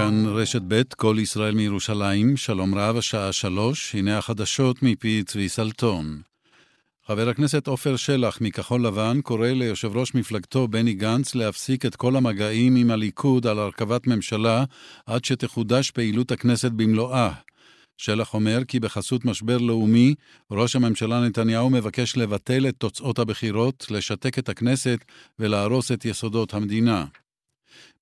כאן רשת ב', כל ישראל מירושלים, שלום רב, השעה שלוש, הנה החדשות מפי צבי סלטון. חבר הכנסת עופר שלח מכחול לבן קורא ליושב ראש מפלגתו בני גנץ להפסיק את כל המגעים עם הליכוד על הרכבת ממשלה עד שתחודש פעילות הכנסת במלואה. שלח אומר כי בחסות משבר לאומי, ראש הממשלה נתניהו מבקש לבטל את תוצאות הבחירות, לשתק את הכנסת ולהרוס את יסודות המדינה.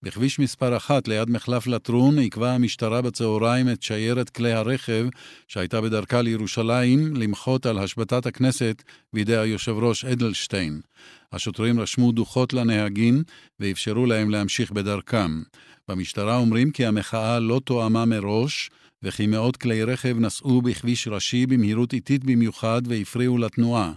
בכביש מספר 1 ליד מחלף לטרון עיכבה המשטרה בצהריים את שיירת כלי הרכב שהייתה בדרכה לירושלים למחות על השבתת הכנסת בידי היושב ראש אדלשטיין. השוטרים רשמו דוחות לנהגים ואפשרו להם להמשיך בדרכם. במשטרה אומרים כי המחאה לא תואמה מראש, וכי מאות כלי רכב נסעו בכביש ראשי במהירות איטית במיוחד והפריעו לתנועה.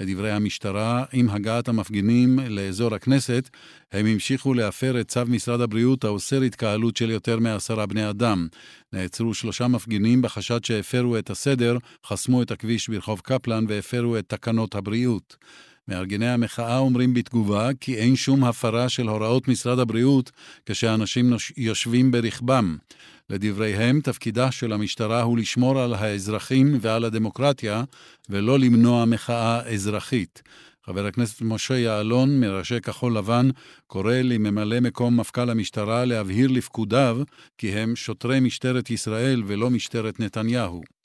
לדברי המשטרה, עם הגעת המפגינים לאזור הכנסת, הם המשיכו להפר את צו משרד הבריאות האוסר התקהלות של יותר מעשרה בני אדם. נעצרו שלושה מפגינים בחשד שהפרו את הסדר, חסמו את הכביש ברחוב קפלן והפרו את תקנות הבריאות. מארגני המחאה אומרים בתגובה כי אין שום הפרה של הוראות משרד הבריאות כשאנשים יושבים ברכבם. לדבריהם, תפקידה של המשטרה הוא לשמור על האזרחים ועל הדמוקרטיה, ולא למנוע מחאה אזרחית. חבר הכנסת משה יעלון, מראשי כחול לבן, קורא לממלא מקום מפכ"ל המשטרה להבהיר לפקודיו כי הם שוטרי משטרת ישראל ולא משטרת נתניהו.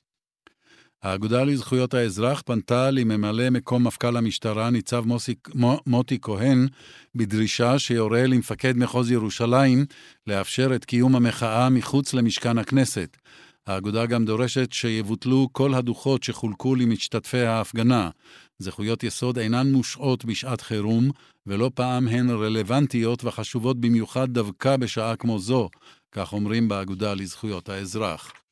האגודה לזכויות האזרח פנתה לממלא מקום מפכ"ל המשטרה, ניצב מוסיק, מוטי כהן, בדרישה שיורה למפקד מחוז ירושלים לאפשר את קיום המחאה מחוץ למשכן הכנסת. האגודה גם דורשת שיבוטלו כל הדוחות שחולקו למשתתפי ההפגנה. זכויות יסוד אינן מושעות בשעת חירום, ולא פעם הן רלוונטיות וחשובות במיוחד דווקא בשעה כמו זו, כך אומרים באגודה לזכויות האזרח.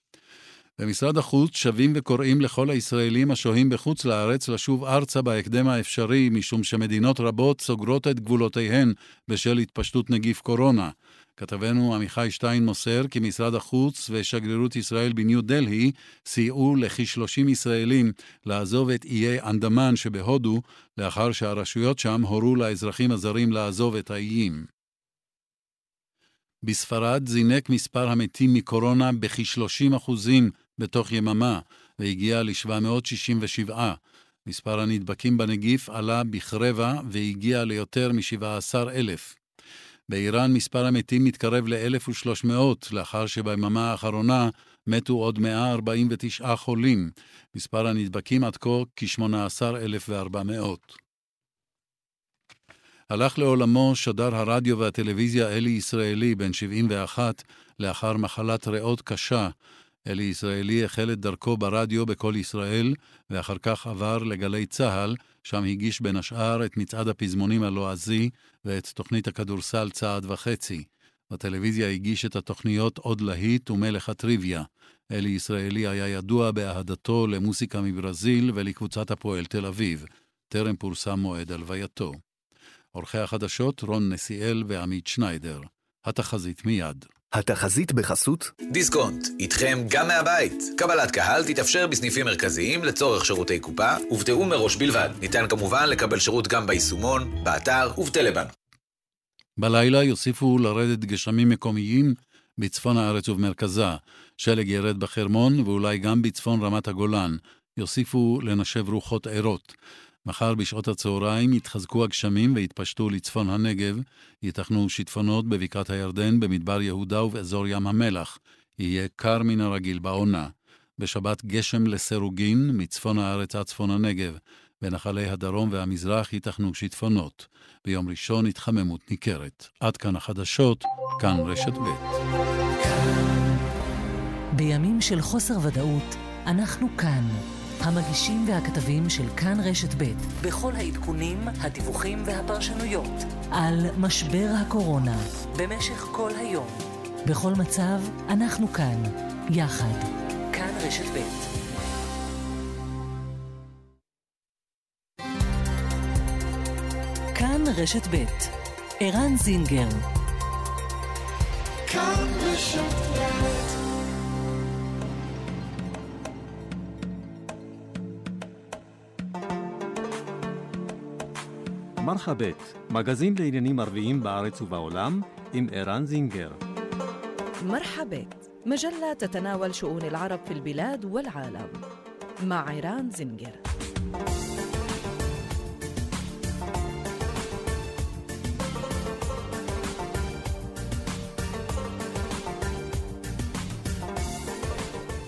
במשרד החוץ שבים וקוראים לכל הישראלים השוהים בחוץ לארץ לשוב ארצה בהקדם האפשרי, משום שמדינות רבות סוגרות את גבולותיהן בשל התפשטות נגיף קורונה. כתבנו עמיחי שטיין מוסר כי משרד החוץ ושגרירות ישראל בניו דלהי סייעו לכ-30 ישראלים לעזוב את איי אנדמן שבהודו, לאחר שהרשויות שם הורו לאזרחים הזרים לעזוב את האיים. בספרד זינק מספר המתים מקורונה בכ-30 אחוזים בתוך יממה והגיע ל-767. מספר הנדבקים בנגיף עלה בכרבע והגיע ליותר מ-17,000. באיראן מספר המתים מתקרב ל-1,300, לאחר שביממה האחרונה מתו עוד 149 חולים. מספר הנדבקים עד כה כ-18,400. הלך לעולמו שדר הרדיו והטלוויזיה אלי ישראלי, בן 71, לאחר מחלת ריאות קשה, אלי ישראלי החל את דרכו ברדיו בקול ישראל, ואחר כך עבר לגלי צה"ל, שם הגיש בין השאר את מצעד הפזמונים הלועזי ואת תוכנית הכדורסל צעד וחצי. בטלוויזיה הגיש את התוכניות עוד להיט ומלך הטריוויה. אלי ישראלי היה ידוע באהדתו למוסיקה מברזיל ולקבוצת הפועל תל אביב. טרם פורסם מועד הלווייתו. עורכי החדשות רון נסיאל ועמית שניידר. התחזית מיד. התחזית בחסות? דיסקונט, איתכם גם מהבית. קבלת קהל תתאפשר בסניפים מרכזיים לצורך שירותי קופה, ובתיאום מראש בלבד. ניתן כמובן לקבל שירות גם ביישומון, באתר ובטלבן. בלילה יוסיפו לרדת גשמים מקומיים בצפון הארץ ובמרכזה. שלג ירד בחרמון ואולי גם בצפון רמת הגולן. יוסיפו לנשב רוחות ערות. מחר בשעות הצהריים יתחזקו הגשמים ויתפשטו לצפון הנגב, ייתכנו שיטפונות בבקעת הירדן, במדבר יהודה ובאזור ים המלח. יהיה קר מן הרגיל בעונה. בשבת גשם לסירוגין, מצפון הארץ עד צפון הנגב. בנחלי הדרום והמזרח ייתכנו שיטפונות. ביום ראשון התחממות ניכרת. עד כאן החדשות, כאן רשת ב'. בימים של חוסר ודאות, אנחנו כאן. המגישים והכתבים של כאן רשת ב' בכל העדכונים, הדיווחים והפרשנויות על משבר הקורונה במשך כל היום. בכל מצב, אנחנו כאן, יחד. כאן רשת ב'. כאן רשת ב'. ערן זינגר. כאן רשת ב'. מרחבת, מגזין לעניינים ערביים בארץ ובעולם, עם ערן זינגר. مرحبت مجلة تتناول شؤون العرب في البلاد والعالم مع عيران زنجر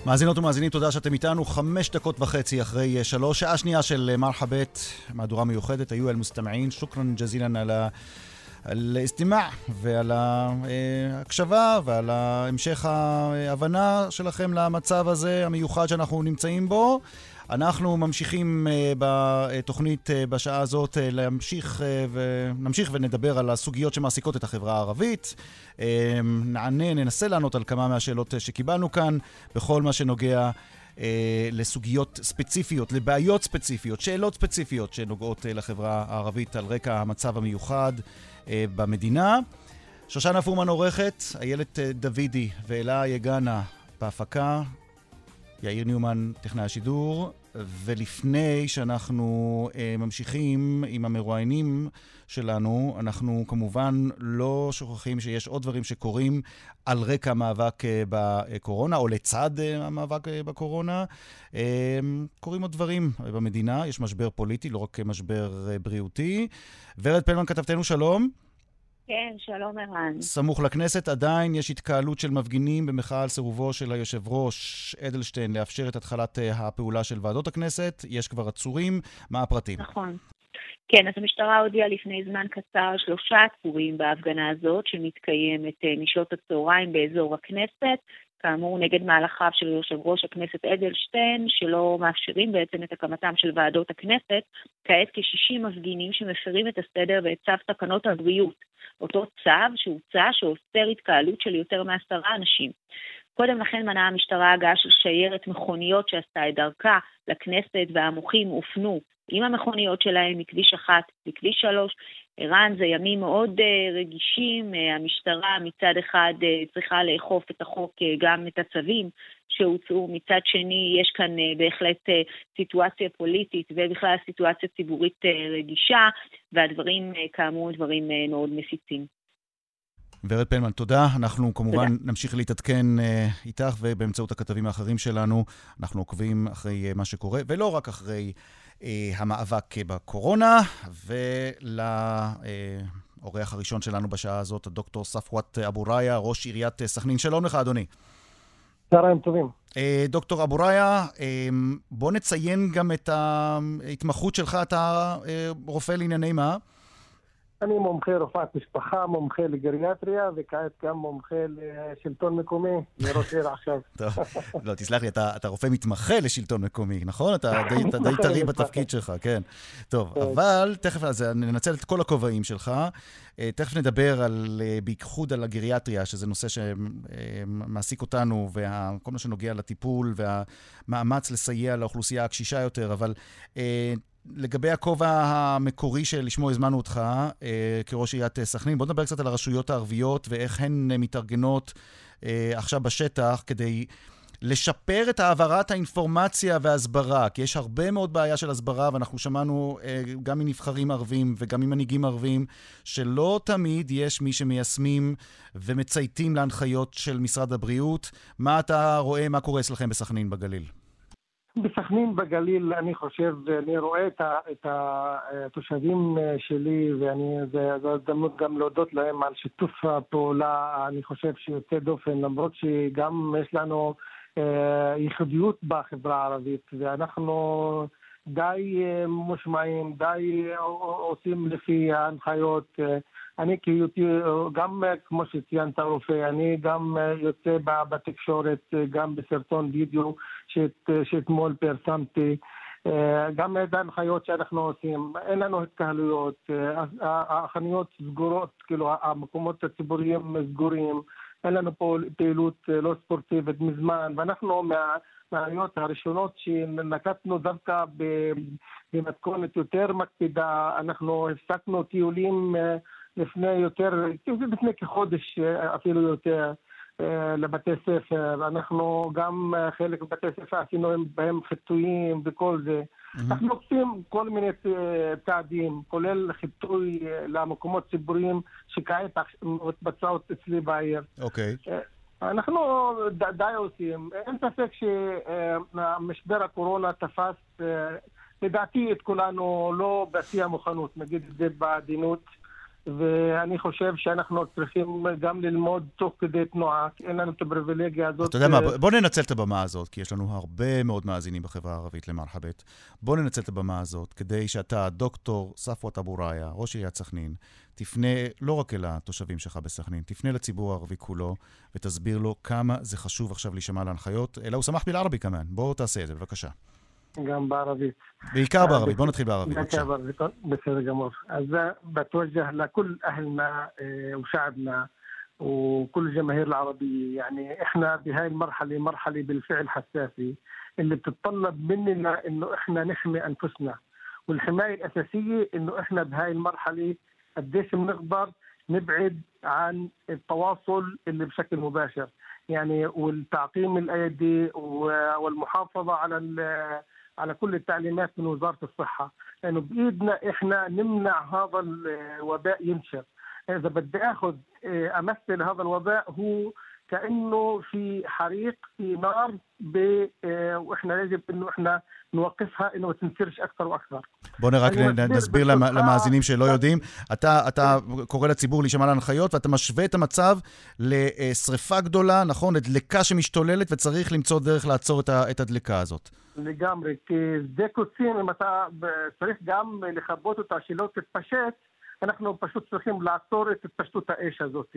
מאזינות ומאזינים, תודה שאתם איתנו. חמש דקות וחצי אחרי שלוש, שעה שנייה של מרחבת, מהדורה מיוחדת. היו אל מוסתמעין, שוכרן ג'זילן על האסתימאע ועל ההקשבה ועל המשך ההבנה שלכם למצב הזה המיוחד שאנחנו נמצאים בו. אנחנו ממשיכים uh, בתוכנית uh, בשעה הזאת uh, להמשיך, ונמשיך ונדבר על הסוגיות שמעסיקות את החברה הערבית. נענה, ננסה לענות על כמה מהשאלות שקיבלנו כאן בכל מה שנוגע לסוגיות ספציפיות, לבעיות ספציפיות, שאלות ספציפיות שנוגעות לחברה הערבית על רקע המצב המיוחד במדינה. שושנה פורמן עורכת, איילת דוידי ואלה יגנה בהפקה. יאיר ניומן, טכנאי השידור, ולפני שאנחנו אה, ממשיכים עם המרואיינים שלנו, אנחנו כמובן לא שוכחים שיש עוד דברים שקורים על רקע המאבק אה, בקורונה, או לצד אה, המאבק אה, בקורונה. אה, קורים עוד דברים במדינה, יש משבר פוליטי, לא רק משבר אה, בריאותי. ורד פלמן, כתבתנו, שלום. כן, שלום ערן. סמוך לכנסת עדיין יש התקהלות של מפגינים במחאה על סירובו של היושב ראש אדלשטיין לאפשר את התחלת אה, הפעולה של ועדות הכנסת. יש כבר עצורים. מה הפרטים? נכון. כן, אז המשטרה הודיעה לפני זמן קצר שלושה עצורים בהפגנה הזאת שמתקיימת אה, משעות הצהריים באזור הכנסת. כאמור, נגד מהלכיו של יושב ראש הכנסת אדלשטיין, שלא מאפשרים בעצם את הקמתם של ועדות הכנסת. כעת כ-60 מפגינים שמפרים את הסדר ואת צו תקנות הבריאות. אותו צו שהוצא שאוסר התקהלות של יותר מעשרה אנשים. קודם לכן מנעה המשטרה הגעה של שיירת מכוניות שעשתה את דרכה לכנסת והמוחים הופנו עם המכוניות שלהם מכביש 1 לכביש 3 ערן, זה ימים מאוד uh, רגישים, uh, המשטרה מצד אחד uh, צריכה לאכוף את החוק, uh, גם את הצווים שהוצאו, מצד שני יש כאן uh, בהחלט uh, סיטואציה פוליטית ובכלל סיטואציה ציבורית uh, רגישה, והדברים uh, כאמור דברים uh, מאוד מפיצים. ורד פלמן, תודה. אנחנו כמובן תודה. נמשיך להתעדכן uh, איתך ובאמצעות הכתבים האחרים שלנו. אנחנו עוקבים אחרי uh, מה שקורה, ולא רק אחרי... אה, המאבק בקורונה, ולאורח הראשון שלנו בשעה הזאת, הדוקטור ספואת אבו ראיה, ראש עיריית סכנין. שלום לך, אדוני. צהריים טובים. אה, דוקטור אבו ראיה, אה, בוא נציין גם את ההתמחות שלך, אתה רופא לענייני מה? אני מומחה רופאת משפחה, מומחה לגריאטריה, וכעת גם מומחה לשלטון מקומי, לראש עיר עכשיו. טוב, לא, תסלח לי, אתה, אתה רופא מתמחה לשלטון מקומי, נכון? אתה די, אתה די טרי בתפקיד שלך, כן. טוב, כן. אבל תכף, אז ננצל את כל הכובעים שלך. אה, תכף נדבר על, אה, בייחוד על הגריאטריה, שזה נושא שמעסיק אותנו, וכל מה שנוגע לטיפול והמאמץ לסייע לאוכלוסייה הקשישה יותר, אבל... אה, לגבי הכובע המקורי שלשמו הזמנו אותך אה, כראש עיריית סכנין, בוא נדבר קצת על הרשויות הערביות ואיך הן מתארגנות אה, עכשיו בשטח כדי לשפר את העברת האינפורמציה וההסברה, כי יש הרבה מאוד בעיה של הסברה, ואנחנו שמענו אה, גם מנבחרים ערבים וגם ממנהיגים ערבים, שלא תמיד יש מי שמיישמים ומצייתים להנחיות של משרד הבריאות. מה אתה רואה, מה קורה אצלכם בסכנין בגליל? בסכנין בגליל אני חושב, אני רואה את, ה, את התושבים שלי ואני, זו הזדמנות גם להודות להם על שיתוף הפעולה, אני חושב שיוצא דופן, למרות שגם יש לנו אה, ייחודיות בחברה הערבית ואנחנו די אה, מושמעים, די עושים לפי ההנחיות. אה, אני גם כמו שציינת רופא, אני גם יוצא בתקשורת, גם בסרטון וידאו שאת, שאתמול פרסמתי. גם את ההנחיות שאנחנו עושים, אין לנו התקהלויות, החנויות סגורות, כאילו המקומות הציבוריים סגורים, אין לנו פה פעילות לא ספורטיבית מזמן, ואנחנו מה... מהעיות הראשונות שנקטנו דווקא במתכונת יותר מקפידה, אנחנו הפסקנו טיולים לפני יותר, לפני כחודש אפילו יותר. לבתי ספר, אנחנו גם חלק מבתי ספר עשינו בהם חיטויים וכל זה. Mm-hmm. אנחנו עושים כל מיני צעדים, כולל חיטוי למקומות ציבוריים שכעת מתבצעות אצלי בעיר. אוקיי. Okay. אנחנו די עושים. אין ספק שמשבר הקורונה תפס, לדעתי, את כולנו לא בשיא המוכנות, נגיד את זה בעדינות. ואני חושב שאנחנו צריכים גם ללמוד תוך כדי תנועה, כי אין לנו את הפריבילגיה הזאת. אתה יודע מה, בוא ננצל את הבמה הזאת, כי יש לנו הרבה מאוד מאזינים בחברה הערבית למרחבת. בוא ננצל את הבמה הזאת כדי שאתה, דוקטור ספואת אבו ראיה, ראש עיריית סכנין, תפנה לא רק אל התושבים שלך בסכנין, תפנה לציבור הערבי כולו ותסביר לו כמה זה חשוב עכשיו להישמע להנחיות. אלא הוא שמח בלערבי כמובן. בוא תעשה את זה, בבקשה. גם בערבית. בעיקר בערבית, בוא נתחיל בערבית, בבקשה. בעיקר בערבית, בסדר גמור. אז بتوجه لكل أهلنا وشعبنا وكل الجماهير العربية يعني احنا بهاي المرحلة مرحلة بالفعل حساسة اللي بتتطلب مننا انه احنا نحمي انفسنا والحماية الأساسية انه احنا بهاي المرحلة قديش بنقدر نبعد عن التواصل اللي بشكل مباشر يعني والتعقيم الايدي والمحافظه على على كل التعليمات من وزارة الصحة لأنه يعني بإيدنا إحنا نمنع هذا الوباء ينشر. إذا بدي آخذ أمثل هذا الوباء هو كأنه في حريق في نار ب... وإحنا يجب إنه إحنا نوقفها انه ما تنتشرش اكثر واكثر. בוא רק נסביר למאזינים שלא יודעים. אתה, אתה קורא לציבור להישמע להנחיות ואתה משווה את המצב לשריפה גדולה, נכון? לדלקה שמשתוללת וצריך למצוא דרך לעצור את הדלקה הזאת. לגמרי, כי שדה קוצים, אם אתה צריך גם לכבות אותה שלא תתפשט, אנחנו פשוט צריכים לעצור את התפשטות האש הזאת.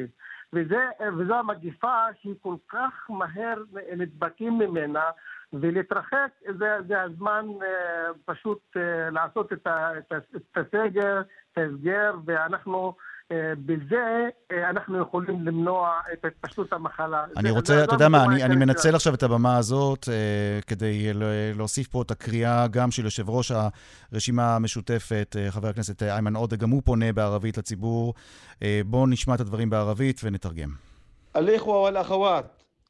וזה, וזו המגיפה שהיא כל כך מהר נדבקים ממנה, ולהתרחק זה, זה הזמן אה, פשוט אה, לעשות את, ה, את, ה, את הסגר, את ההסגר, ואנחנו אה, בזה אה, אנחנו יכולים למנוע את התפשטות המחלה. אני רוצה, אתה יודע מה, אני, אני מנצל עכשיו את הבמה הזאת אה, כדי להוסיף פה את הקריאה גם של יושב ראש הרשימה המשותפת, אה, חבר הכנסת אה, איימן עודה, גם הוא פונה בערבית לציבור. אה, בואו נשמע את הדברים בערבית ונתרגם. (אומר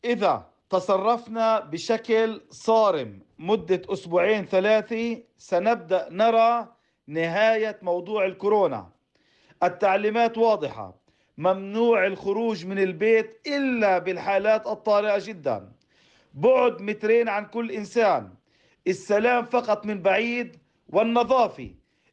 בערבית: تصرفنا بشكل صارم. مدة أسبوعين ثلاثة سنبدأ نرى نهاية موضوع الكورونا. التعليمات واضحة. ممنوع الخروج من البيت إلا بالحالات الطارئة جدا. بعد مترين عن كل إنسان. السلام فقط من بعيد والنظافة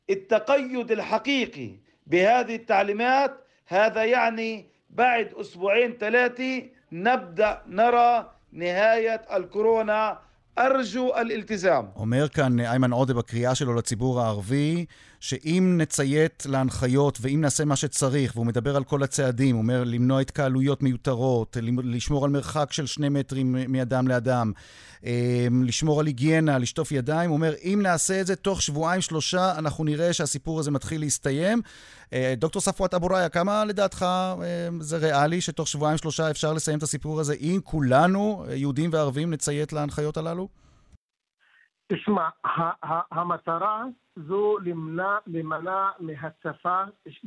التقيد الحقيقي بهذه التعليمات هذا يعني بعد أسبوعين ثلاثة نبدأ نرى נהיית אל-קורונה. ארג'ו אל-אלתיזם. אומר כאן איימן עודה בקריאה שלו לציבור הערבי, שאם נציית להנחיות ואם נעשה מה שצריך, והוא מדבר על כל הצעדים, הוא אומר למנוע התקהלויות מיותרות, לשמור על מרחק של שני מטרים מאדם לאדם, לשמור על היגיינה, לשטוף ידיים, הוא אומר, אם נעשה את זה תוך שבועיים-שלושה, אנחנו נראה שהסיפור הזה מתחיל להסתיים. דוקטור ספואט אבו ראיה, כמה לדעתך זה ריאלי שתוך שבועיים-שלושה אפשר לסיים את הסיפור הזה, אם כולנו, יהודים וערבים, נציית להנחיות הללו? תשמע, המטרה זו למנע, מהצפה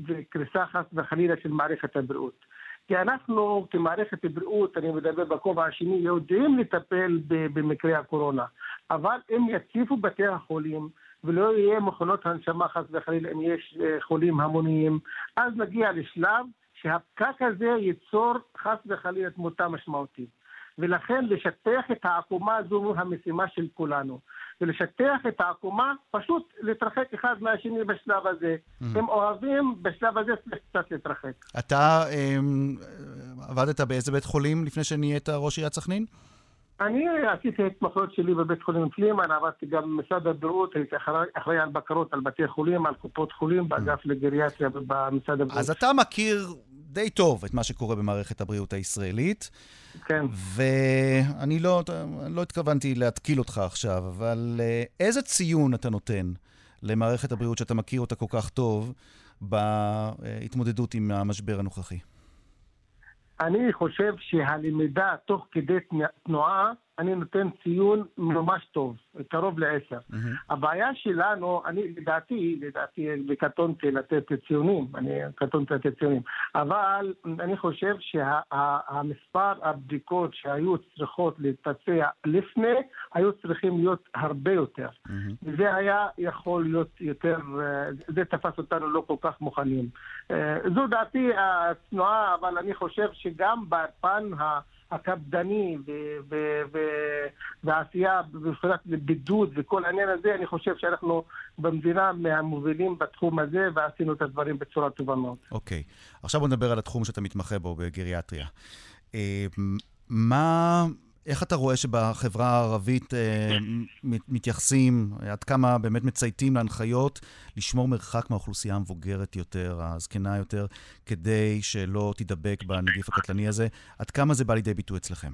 וקריסה חס וחלילה של מערכת הבריאות. כי אנחנו כמערכת בריאות, אני מדבר בכובע השני, יודעים לטפל במקרי הקורונה, אבל אם יציפו בתי החולים ולא יהיה מכונות הנשמה חס וחלילה אם יש חולים המוניים, אז נגיע לשלב שהפקק הזה ייצור חס וחלילה תמותה משמעותית. ולכן לשטח את העקומה הזו המשימה של כולנו. ולשטח את העקומה, פשוט להתרחק אחד מהשני בשלב הזה. Mm. הם אוהבים, בשלב הזה צריך קצת להתרחק. אתה אמ, עבדת באיזה בית חולים לפני שנהיית ראש עיריית סכנין? אני עשיתי התמחות שלי בבית חולים פלימן, עבדתי גם במשרד הבריאות, הייתי אחראי, על בקרות על בתי חולים, על קופות חולים, באגף לגריאטריה במשרד הבריאות. אז אתה מכיר די טוב את מה שקורה במערכת הבריאות הישראלית. כן. ואני לא, לא התכוונתי להתקיל אותך עכשיו, אבל אה, איזה ציון אתה נותן למערכת הבריאות שאתה מכיר אותה כל כך טוב בהתמודדות עם המשבר הנוכחי? אני חושב שהלמידה תוך כדי תנועה אני נותן ציון ממש טוב, קרוב לעשר. Mm-hmm. הבעיה שלנו, אני לדעתי, לדעתי, וקטונתי לתת ציונים, אני קטונתי לתת ציונים, אבל אני חושב שהמספר שה, הבדיקות שהיו צריכות להתבצע לפני, היו צריכים להיות הרבה יותר. Mm-hmm. וזה היה יכול להיות יותר, זה תפס אותנו לא כל כך מוכנים. זו דעתי הצנועה, אבל אני חושב שגם בפן ה... הקפדני והעשייה מבחינת בידוד וכל העניין הזה, אני חושב שאנחנו במדינה מהמובילים בתחום הזה ועשינו את הדברים בצורה טובה מאוד. אוקיי. Okay. עכשיו בוא נדבר על התחום שאתה מתמחה בו בגריאטריה. אה, מה... איך אתה רואה שבחברה הערבית אה, מתייחסים, עד כמה באמת מצייתים להנחיות לשמור מרחק מהאוכלוסייה המבוגרת יותר, הזקנה יותר, כדי שלא תידבק בנגיף הקטלני הזה? עד כמה זה בא לידי ביטוי אצלכם?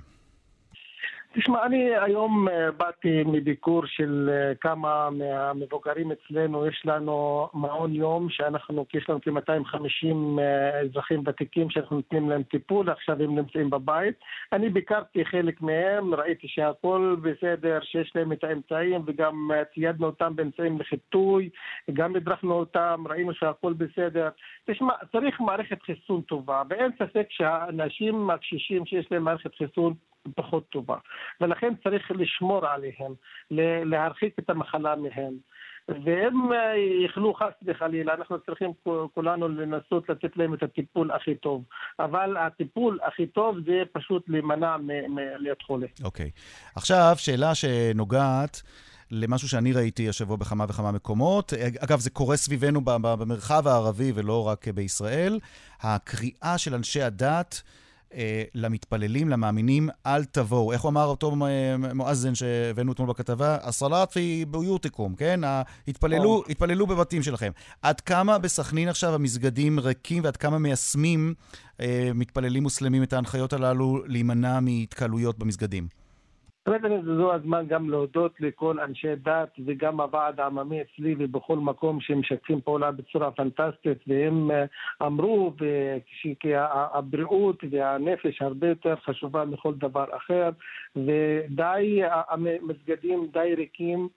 תשמע, אני היום אה, באתי מביקור של אה, כמה מהמבוגרים אצלנו. יש לנו מעון יום שאנחנו, יש לנו כ-250 אה, אזרחים ותיקים שאנחנו נותנים להם טיפול, עכשיו הם נמצאים בבית. אני ביקרתי חלק מהם, ראיתי שהכל בסדר, שיש להם את האמצעים וגם ציידנו אותם באמצעים לחיטוי, גם הדרכנו אותם, ראינו שהכל בסדר. תשמע, צריך מערכת חיסון טובה, ואין ספק שהאנשים הקשישים שיש להם מערכת חיסון פחות טובה. ולכן צריך לשמור עליהם, להרחיק את המחלה מהם. והם אה, יאכלו חס וחלילה, אנחנו צריכים כולנו לנסות לתת להם את הטיפול הכי טוב. אבל הטיפול הכי טוב זה פשוט להימנע מלהיות חולה. אוקיי. Okay. עכשיו, שאלה שנוגעת... למשהו שאני ראיתי השבוע בכמה וכמה מקומות. אגב, זה קורה סביבנו במרחב הערבי ולא רק בישראל. הקריאה של אנשי הדת למתפללים, למאמינים, אל תבואו. איך הוא אמר אותו מואזן שהבאנו אתמול בכתבה? הסלאט פי ביוטיקום, כן? התפללו, התפללו בבתים שלכם. עד כמה בסכנין עכשיו המסגדים ריקים ועד כמה מיישמים אה, מתפללים מוסלמים את ההנחיות הללו להימנע מהתקהלויות במסגדים? באמת זו הזמן גם להודות לכל אנשי דת וגם הוועד העממי אצלי ובכל מקום שהם משתפים פעולה בצורה פנטסטית והם אה, אמרו שהבריאות והנפש הרבה יותר חשובה מכל דבר אחר ודי, המסגדים די ריקים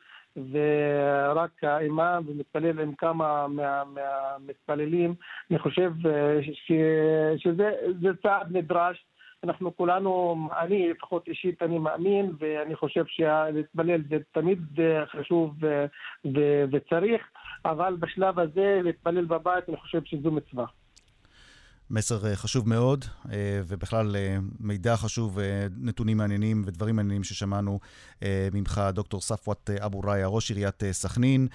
ורק האימאם ומתפלל עם כמה מה, מהמתפללים, אני חושב אה, שזה צעד נדרש אנחנו כולנו, אני לפחות אישית, אני מאמין, ואני חושב שלהתפלל זה תמיד חשוב וצריך, אבל בשלב הזה להתפלל בבית, אני חושב שזו מצווה. מסר אה, חשוב מאוד, אה, ובכלל אה, מידע חשוב, נתונים מעניינים ודברים מעניינים ששמענו ממך, דוקטור ספואת אבו ראיה, ראש עיריית סכנין.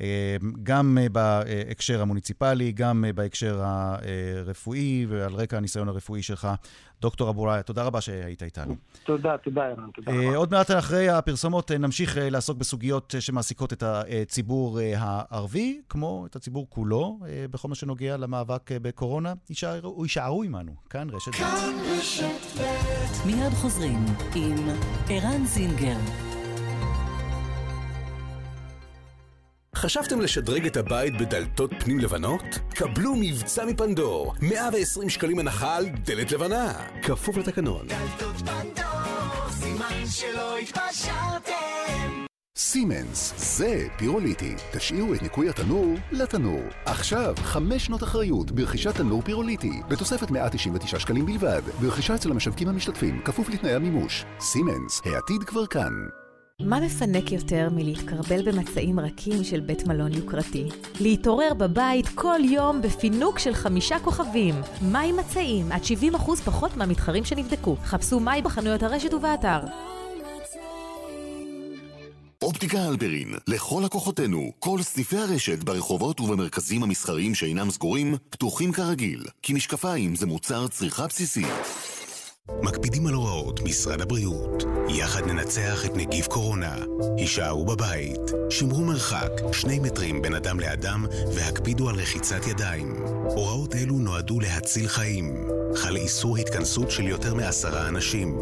אה, גם אה, בהקשר המוניציפלי, גם אה, בהקשר הרפואי ועל רקע הניסיון הרפואי שלך. דוקטור אבו ראיה, תודה רבה שהיית איתנו. תודה, תודה, ערן, תודה רבה. עוד מעט אחרי הפרסומות נמשיך לעסוק בסוגיות שמעסיקות את הציבור הערבי, כמו את הציבור כולו, בכל מה שנוגע למאבק בקורונה. יישארו, יישארו עמנו, כאן רשת ב'. מיד חוזרים עם ערן זינגר. חשבתם לשדרג את הבית בדלתות פנים לבנות? קבלו מבצע מפנדור, 120 שקלים הנחה על דלת לבנה, כפוף לתקנון. דלתות פנדור, סימן שלא התפשרתם. סימנס, זה פירוליטי. תשאירו את ניקוי התנור לתנור. עכשיו, חמש שנות אחריות ברכישת תנור פירוליטי, בתוספת 199 שקלים בלבד, ברכישה אצל המשווקים המשתתפים, כפוף לתנאי המימוש. סימנס, העתיד כבר כאן. מה מפנק יותר מלהתקרבל במצעים רכים של בית מלון יוקרתי? להתעורר בבית כל יום בפינוק של חמישה כוכבים. מים מצעים, עד 70% פחות מהמתחרים שנבדקו. חפשו מי בחנויות הרשת ובאתר. אופטיקה הלפרין, לכל לקוחותינו, כל סניפי הרשת ברחובות ובמרכזים המסחריים שאינם סגורים, פתוחים כרגיל, כי משקפיים זה מוצר צריכה בסיסי. מקפידים על הוראות משרד הבריאות. יחד ננצח את נגיף קורונה. הישארו בבית, שמרו מרחק, שני מטרים בין אדם לאדם, והקפידו על רחיצת ידיים. הוראות אלו נועדו להציל חיים. חל איסור התכנסות של יותר מעשרה אנשים.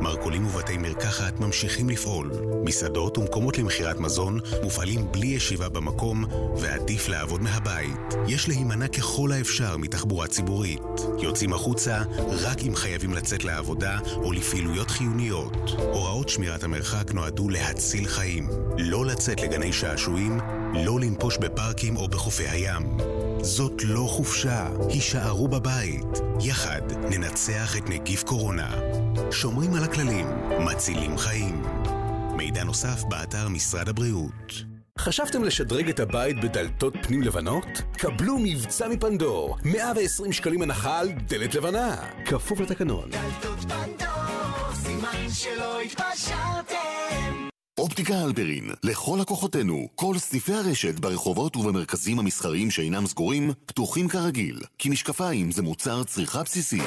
מרכולים ובתי מרקחת ממשיכים לפעול. מסעדות ומקומות למכירת מזון מופעלים בלי ישיבה במקום, ועדיף לעבוד מהבית. יש להימנע ככל האפשר מתחבורה ציבורית. יוצאים החוצה רק אם חייבים לצאת לעבודה או לפעילויות חיוניות. הוראות שמירת המרחק נועדו להציל חיים. לא לצאת לגני שעשועים, לא לנפוש בפארקים או בחופי הים. זאת לא חופשה, הישארו בבית. יחד ננצח את נגיף קורונה. שומרים על הכללים, מצילים חיים. מידע נוסף באתר משרד הבריאות. חשבתם לשדרג את הבית בדלתות פנים לבנות? קבלו מבצע מפנדור, 120 שקלים הנחה על דלת לבנה. כפוף לתקנון. דלתות פנדור, סימן שלא התפשרתם. אופטיקה הלפרין, לכל לקוחותינו, כל סניפי הרשת ברחובות ובמרכזים המסחריים שאינם סגורים, פתוחים כרגיל, כי משקפיים זה מוצר צריכה בסיסי.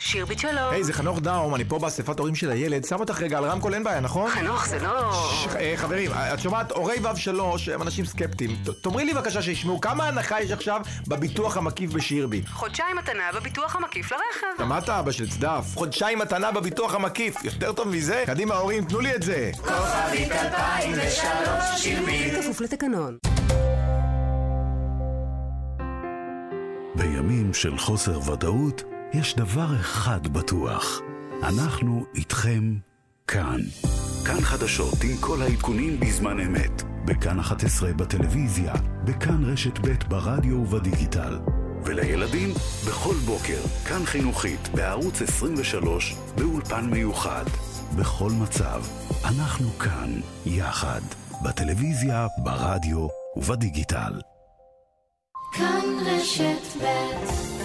שירביט שלום. היי, זה חנוך דאום, אני פה באספת הורים של הילד. שם אותך רגע על רמקול, אין בעיה, נכון? חנוך, זה לא... אה, חברים, את שומעת, הורי ו' שלוש הם אנשים סקפטיים. תאמרי לי בבקשה שישמעו, כמה הנחה יש עכשיו בביטוח המקיף בשירביט? חודשיים מתנה בביטוח המקיף לרכב. שמעת, אבא של צדף? חודשיים מתנה בביטוח המקיף. יותר טוב מזה? קדימה, הורים, תנו לי את זה. כוכבית 2003 שירביט. כפוף לתקנון. בימים של חוסר ודאות, יש דבר אחד בטוח, אנחנו איתכם כאן. כאן חדשות עם כל העדכונים בזמן אמת. בכאן 11 בטלוויזיה, בכאן רשת ב' ברדיו ובדיגיטל. ולילדים, בכל בוקר, כאן חינוכית, בערוץ 23, באולפן מיוחד. בכל מצב, אנחנו כאן, יחד, בטלוויזיה, ברדיו ובדיגיטל. כאן רשת ב'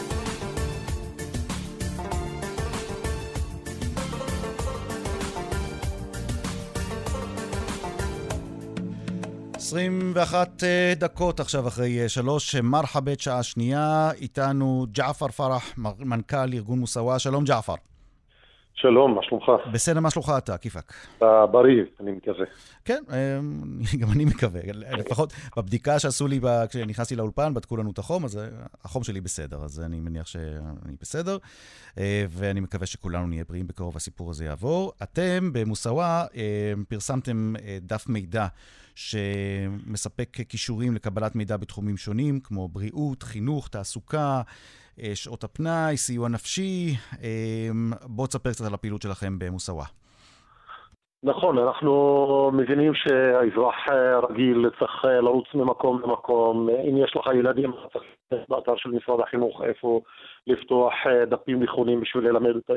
21 אה, דקות עכשיו אחרי אה, שלוש, מרחבת שעה שנייה, איתנו ג'עפר פרח, מנכ"ל ארגון מוסאווה. שלום ג'עפר. שלום, מה שלומך? בסדר, מה שלומך אתה, כיפאק? אתה בריא, אני מקווה. כן, אה, גם אני מקווה. לפחות בבדיקה שעשו לי כשנכנסתי לאולפן, בדקו לנו את החום, אז החום שלי בסדר, אז אני מניח שאני בסדר, ואני מקווה שכולנו נהיה בריאים בקרוב, הסיפור הזה יעבור. אתם במוסאווה פרסמתם דף מידע. שמספק כישורים לקבלת מידע בתחומים שונים, כמו בריאות, חינוך, תעסוקה, אה, שעות הפנאי, סיוע נפשי. אה, בואו תספר קצת על הפעילות שלכם במוסאווה. נכון, אנחנו מבינים שהאזרח רגיל צריך לרוץ ממקום למקום. אם יש לך ילדים, צריך באתר של משרד החינוך איפה לפתוח דפים נכונים בשביל ללמד את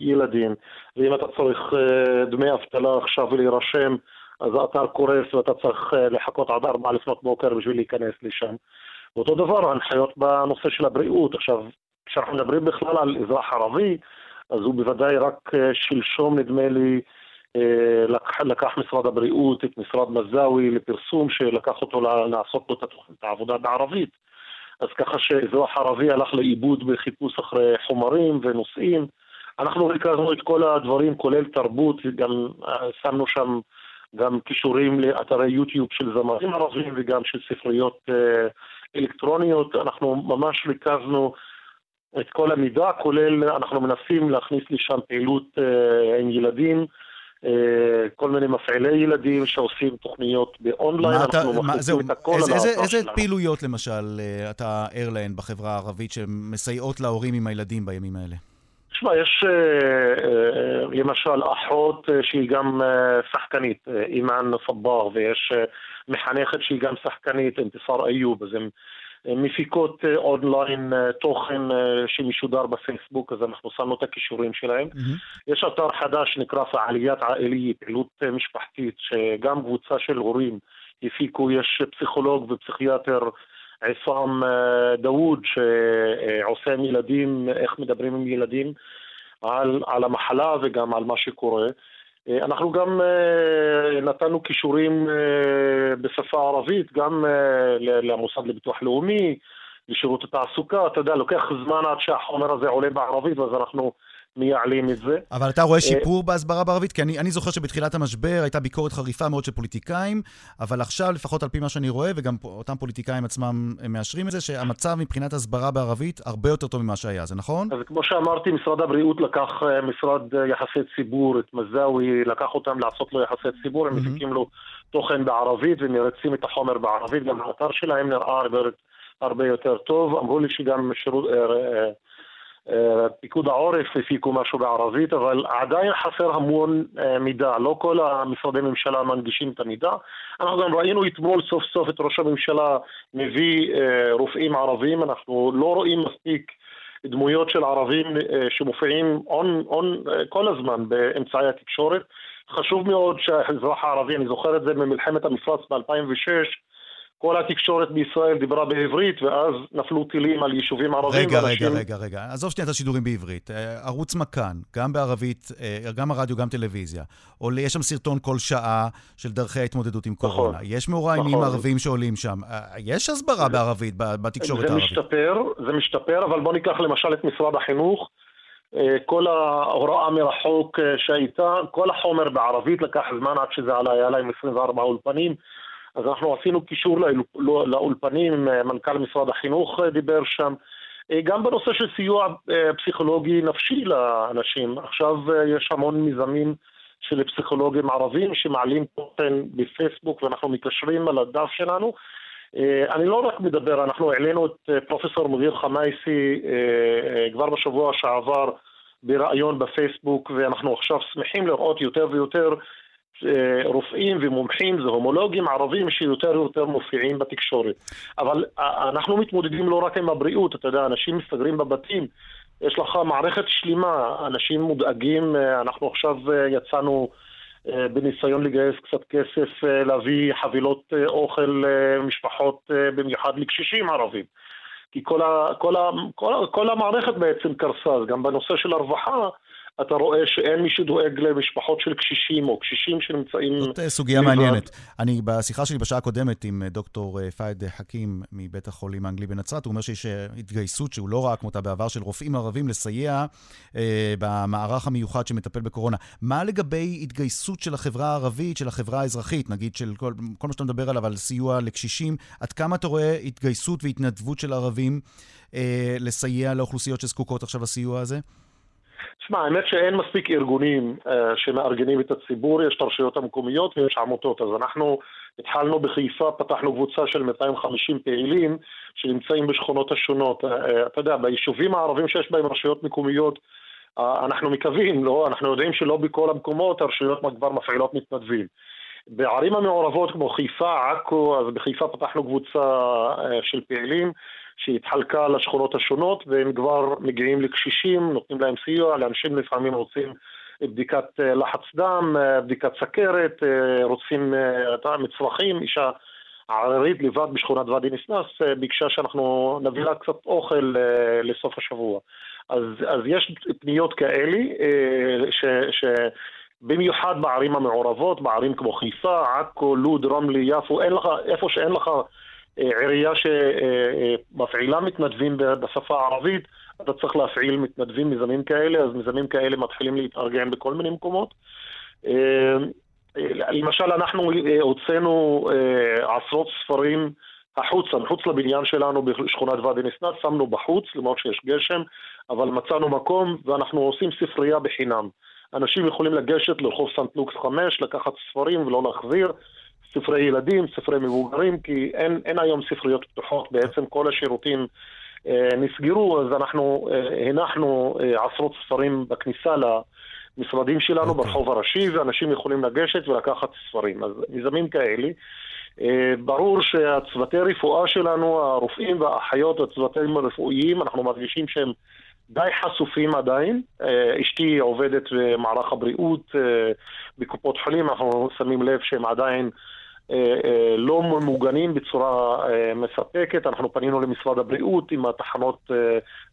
הילדים. ואם אתה צריך אה, דמי אבטלה עכשיו ולהירשם, אז האתר קורס ואתה צריך אה, לחכות עד ארבע לפנות בוקר בשביל להיכנס לשם. ואותו דבר, ההנחיות בנושא של הבריאות. עכשיו, כשאנחנו מדברים בכלל על אזרח ערבי, אז הוא בוודאי רק אה, שלשום, נדמה לי, אה, לקח, לקח משרד הבריאות את משרד מזאוי לפרסום שלקח אותו לעשות לו את העבודה בערבית. אז ככה שאזרח ערבי הלך לאיבוד בחיפוש אחרי חומרים ונושאים. אנחנו ריכזנו את כל הדברים, כולל תרבות, גם שמנו שם גם קישורים לאתרי יוטיוב של זמרים ערבים וגם של ספריות אה, אלקטרוניות. אנחנו ממש ריכזנו את כל המידע, כולל אנחנו מנסים להכניס לשם פעילות אה, עם ילדים. אה, כל מיני מפעילי ילדים שעושים תוכניות באונליין, אנחנו מכניסים את הכל איזה, על האתר שלנו. איזה פעילויות למשל אתה ער להן בחברה הערבית שמסייעות להורים עם הילדים בימים האלה? תשמע, יש אה, אה, למשל אחות אה, שהיא גם שחקנית, אימאן סבר, ויש מחנכת שהיא גם שחקנית, אינתיסאר איוב, אז הן מפיקות אונליין תוכן שמשודר בפייסבוק, אז אנחנו שמנו את הכישורים שלהם. Mm-hmm. יש אתר חדש שנקרא פעליית עאלי, פעילות משפחתית, שגם קבוצה של הורים הפיקו, יש פסיכולוג ופסיכיאטר עסאם אה, דאוד, שעושה עם ילדים, איך מדברים עם ילדים על, על המחלה וגם על מה שקורה. אה, אנחנו גם אה, נתנו כישורים בשפה הערבית, גם למוסד לביטוח לאומי, לשירות התעסוקה, אתה יודע, לוקח זמן עד שהחומר הזה עולה בערבית, ואז אנחנו מייעלים את זה. אבל אתה רואה אה, שיפור בהסברה בערבית? כי אני, אני זוכר שבתחילת המשבר הייתה ביקורת חריפה מאוד של פוליטיקאים, אבל עכשיו, לפחות על פי מה שאני רואה, וגם אותם פוליטיקאים עצמם מאשרים את זה, שהמצב מבחינת הסברה בערבית הרבה יותר טוב ממה שהיה, זה נכון? אז כמו שאמרתי, משרד הבריאות לקח אה, משרד אה, יחסי ציבור, את מזאוי, לקח אותם לעשות לו יחסי ציבור, הם מפיקים לו תוכן בערבית ומרצים את החומר בערבית, גם האתר שלהם נראה הרבה יותר טוב. אמרו לי שגם שירות... פיקוד העורף הפיקו משהו בערבית, אבל עדיין חסר המון אה, מידע. לא כל המשרדי ממשלה מנגישים את המידע. אנחנו גם ראינו אתמול סוף סוף את ראש הממשלה מביא אה, רופאים ערבים, אנחנו לא רואים מספיק דמויות של ערבים אה, שמופיעים on, on, כל הזמן באמצעי התקשורת. חשוב מאוד שהאזרח הערבי, אני זוכר את זה ממלחמת המפרץ ב-2006, כל התקשורת בישראל דיברה בעברית, ואז נפלו טילים על יישובים ערבים. רגע, ואנשים... רגע, רגע, רגע. עזוב שנייה את השידורים בעברית. אה, ערוץ מכאן, גם בערבית, אה, גם הרדיו, גם טלוויזיה. עולה, יש שם סרטון כל שעה של דרכי ההתמודדות עם נכון, קורונה. נכון, יש מרואיינים נכון. ערבים שעולים שם. אה, יש הסברה בערבית, בתקשורת זה הערבית. משתפר, זה משתפר, אבל בוא ניקח למשל את משרד החינוך. כל ההוראה מרחוק שהייתה, כל החומר בערבית לקח זמן עד שזה עלה, היה להם 24 אולפנים. אז אנחנו עשינו קישור לא, לאולפנים, מנכ"ל משרד החינוך דיבר שם. גם בנושא של סיוע אה, פסיכולוגי נפשי לאנשים. עכשיו אה, יש המון מיזמים של פסיכולוגים ערבים שמעלים תוכן בפייסבוק ואנחנו מקשרים על הדף שלנו. אה, אני לא רק מדבר, אנחנו העלינו את פרופסור מודיר חמייסי כבר בשבוע שעבר בריאיון בפייסבוק ואנחנו עכשיו שמחים לראות יותר ויותר אה, רופאים ומומחים והומולוגים ערבים שיותר ויותר מופיעים בתקשורת. אבל אה, אנחנו מתמודדים לא רק עם הבריאות, אתה יודע, אנשים מסתגרים בבתים, יש לך מערכת שלמה, אנשים מודאגים, אה, אנחנו עכשיו יצאנו בניסיון לגייס קצת כסף, להביא חבילות אוכל למשפחות, במיוחד לקשישים ערבים. כי כל, ה, כל, ה, כל, ה, כל המערכת בעצם קרסה, אז גם בנושא של הרווחה, אתה רואה שאין מי שדואג למשפחות של קשישים או קשישים שנמצאים... זאת אה, סוגיה לבד. מעניינת. אני, בשיחה שלי בשעה הקודמת עם אה, דוקטור אה, פאיד חכים מבית החולים האנגלי בנצרת, הוא אומר שיש התגייסות שהוא לא ראה כמותה בעבר של רופאים ערבים לסייע אה, במערך המיוחד שמטפל בקורונה. מה לגבי התגייסות של החברה הערבית, של החברה האזרחית, נגיד של כל, כל מה שאתה מדבר עליו, על סיוע לקשישים, עד כמה אתה רואה התגייסות והתנדבות של ערבים אה, לסייע לאוכלוסיות שזקוקות עכשיו לסיוע הזה? תשמע, האמת שאין מספיק ארגונים uh, שמארגנים את הציבור, יש את הרשויות המקומיות ויש עמותות, אז אנחנו התחלנו בחיפה, פתחנו קבוצה של 250 פעילים שנמצאים בשכונות השונות. Uh, אתה יודע, ביישובים הערבים שיש בהם רשויות מקומיות, uh, אנחנו מקווים, לא? אנחנו יודעים שלא בכל המקומות הרשויות כבר מפעילות מתנדבים. בערים המעורבות כמו חיפה, עכו, אז בחיפה פתחנו קבוצה uh, של פעילים שהתחלקה לשכונות השונות והם כבר מגיעים לקשישים, נותנים להם סיוע, לאנשים לפעמים רוצים בדיקת אה, לחץ דם, אה, בדיקת סכרת, אה, רוצים מצרכים, אישה עררית לבד בשכונת ואדי נסנס ביקשה שאנחנו נביא לה קצת אוכל לסוף השבוע. אז, אז יש פניות כאלה ש... ש במיוחד בערים המעורבות, בערים כמו חיפה, עכו, לוד, רמלי, יפו, אין לך, איפה שאין לך עירייה שמפעילה מתנדבים בשפה הערבית, אתה צריך להפעיל מתנדבים, מיזמים כאלה, אז מיזמים כאלה מתחילים להתארגן בכל מיני מקומות. אה, למשל, אנחנו הוצאנו אה, עשרות ספרים החוצה, מחוץ לבניין שלנו בשכונת ואדי נסנת, שמנו בחוץ, למרות שיש גשם, אבל מצאנו מקום ואנחנו עושים ספרייה בחינם. אנשים יכולים לגשת לרחוב סנט לוקס 5, לקחת ספרים ולא להחזיר. ספרי ילדים, ספרי מבוגרים, כי אין, אין היום ספריות פתוחות, בעצם כל השירותים אה, נסגרו, אז אנחנו אה, הנחנו אה, עשרות ספרים בכניסה למשרדים שלנו okay. אוקיי. ברחוב הראשי, ואנשים יכולים לגשת ולקחת ספרים. אז מיזמים כאלה. אה, ברור שהצוותי רפואה שלנו, הרופאים והאחיות, הצוותים הרפואיים, אנחנו מרגישים שהם די חשופים עדיין. אה, אשתי עובדת במערך הבריאות אה, בקופות חולים, אנחנו שמים לב שהם עדיין לא ממוגנים בצורה אה, מספקת. אנחנו פנינו למשרד הבריאות עם התחנות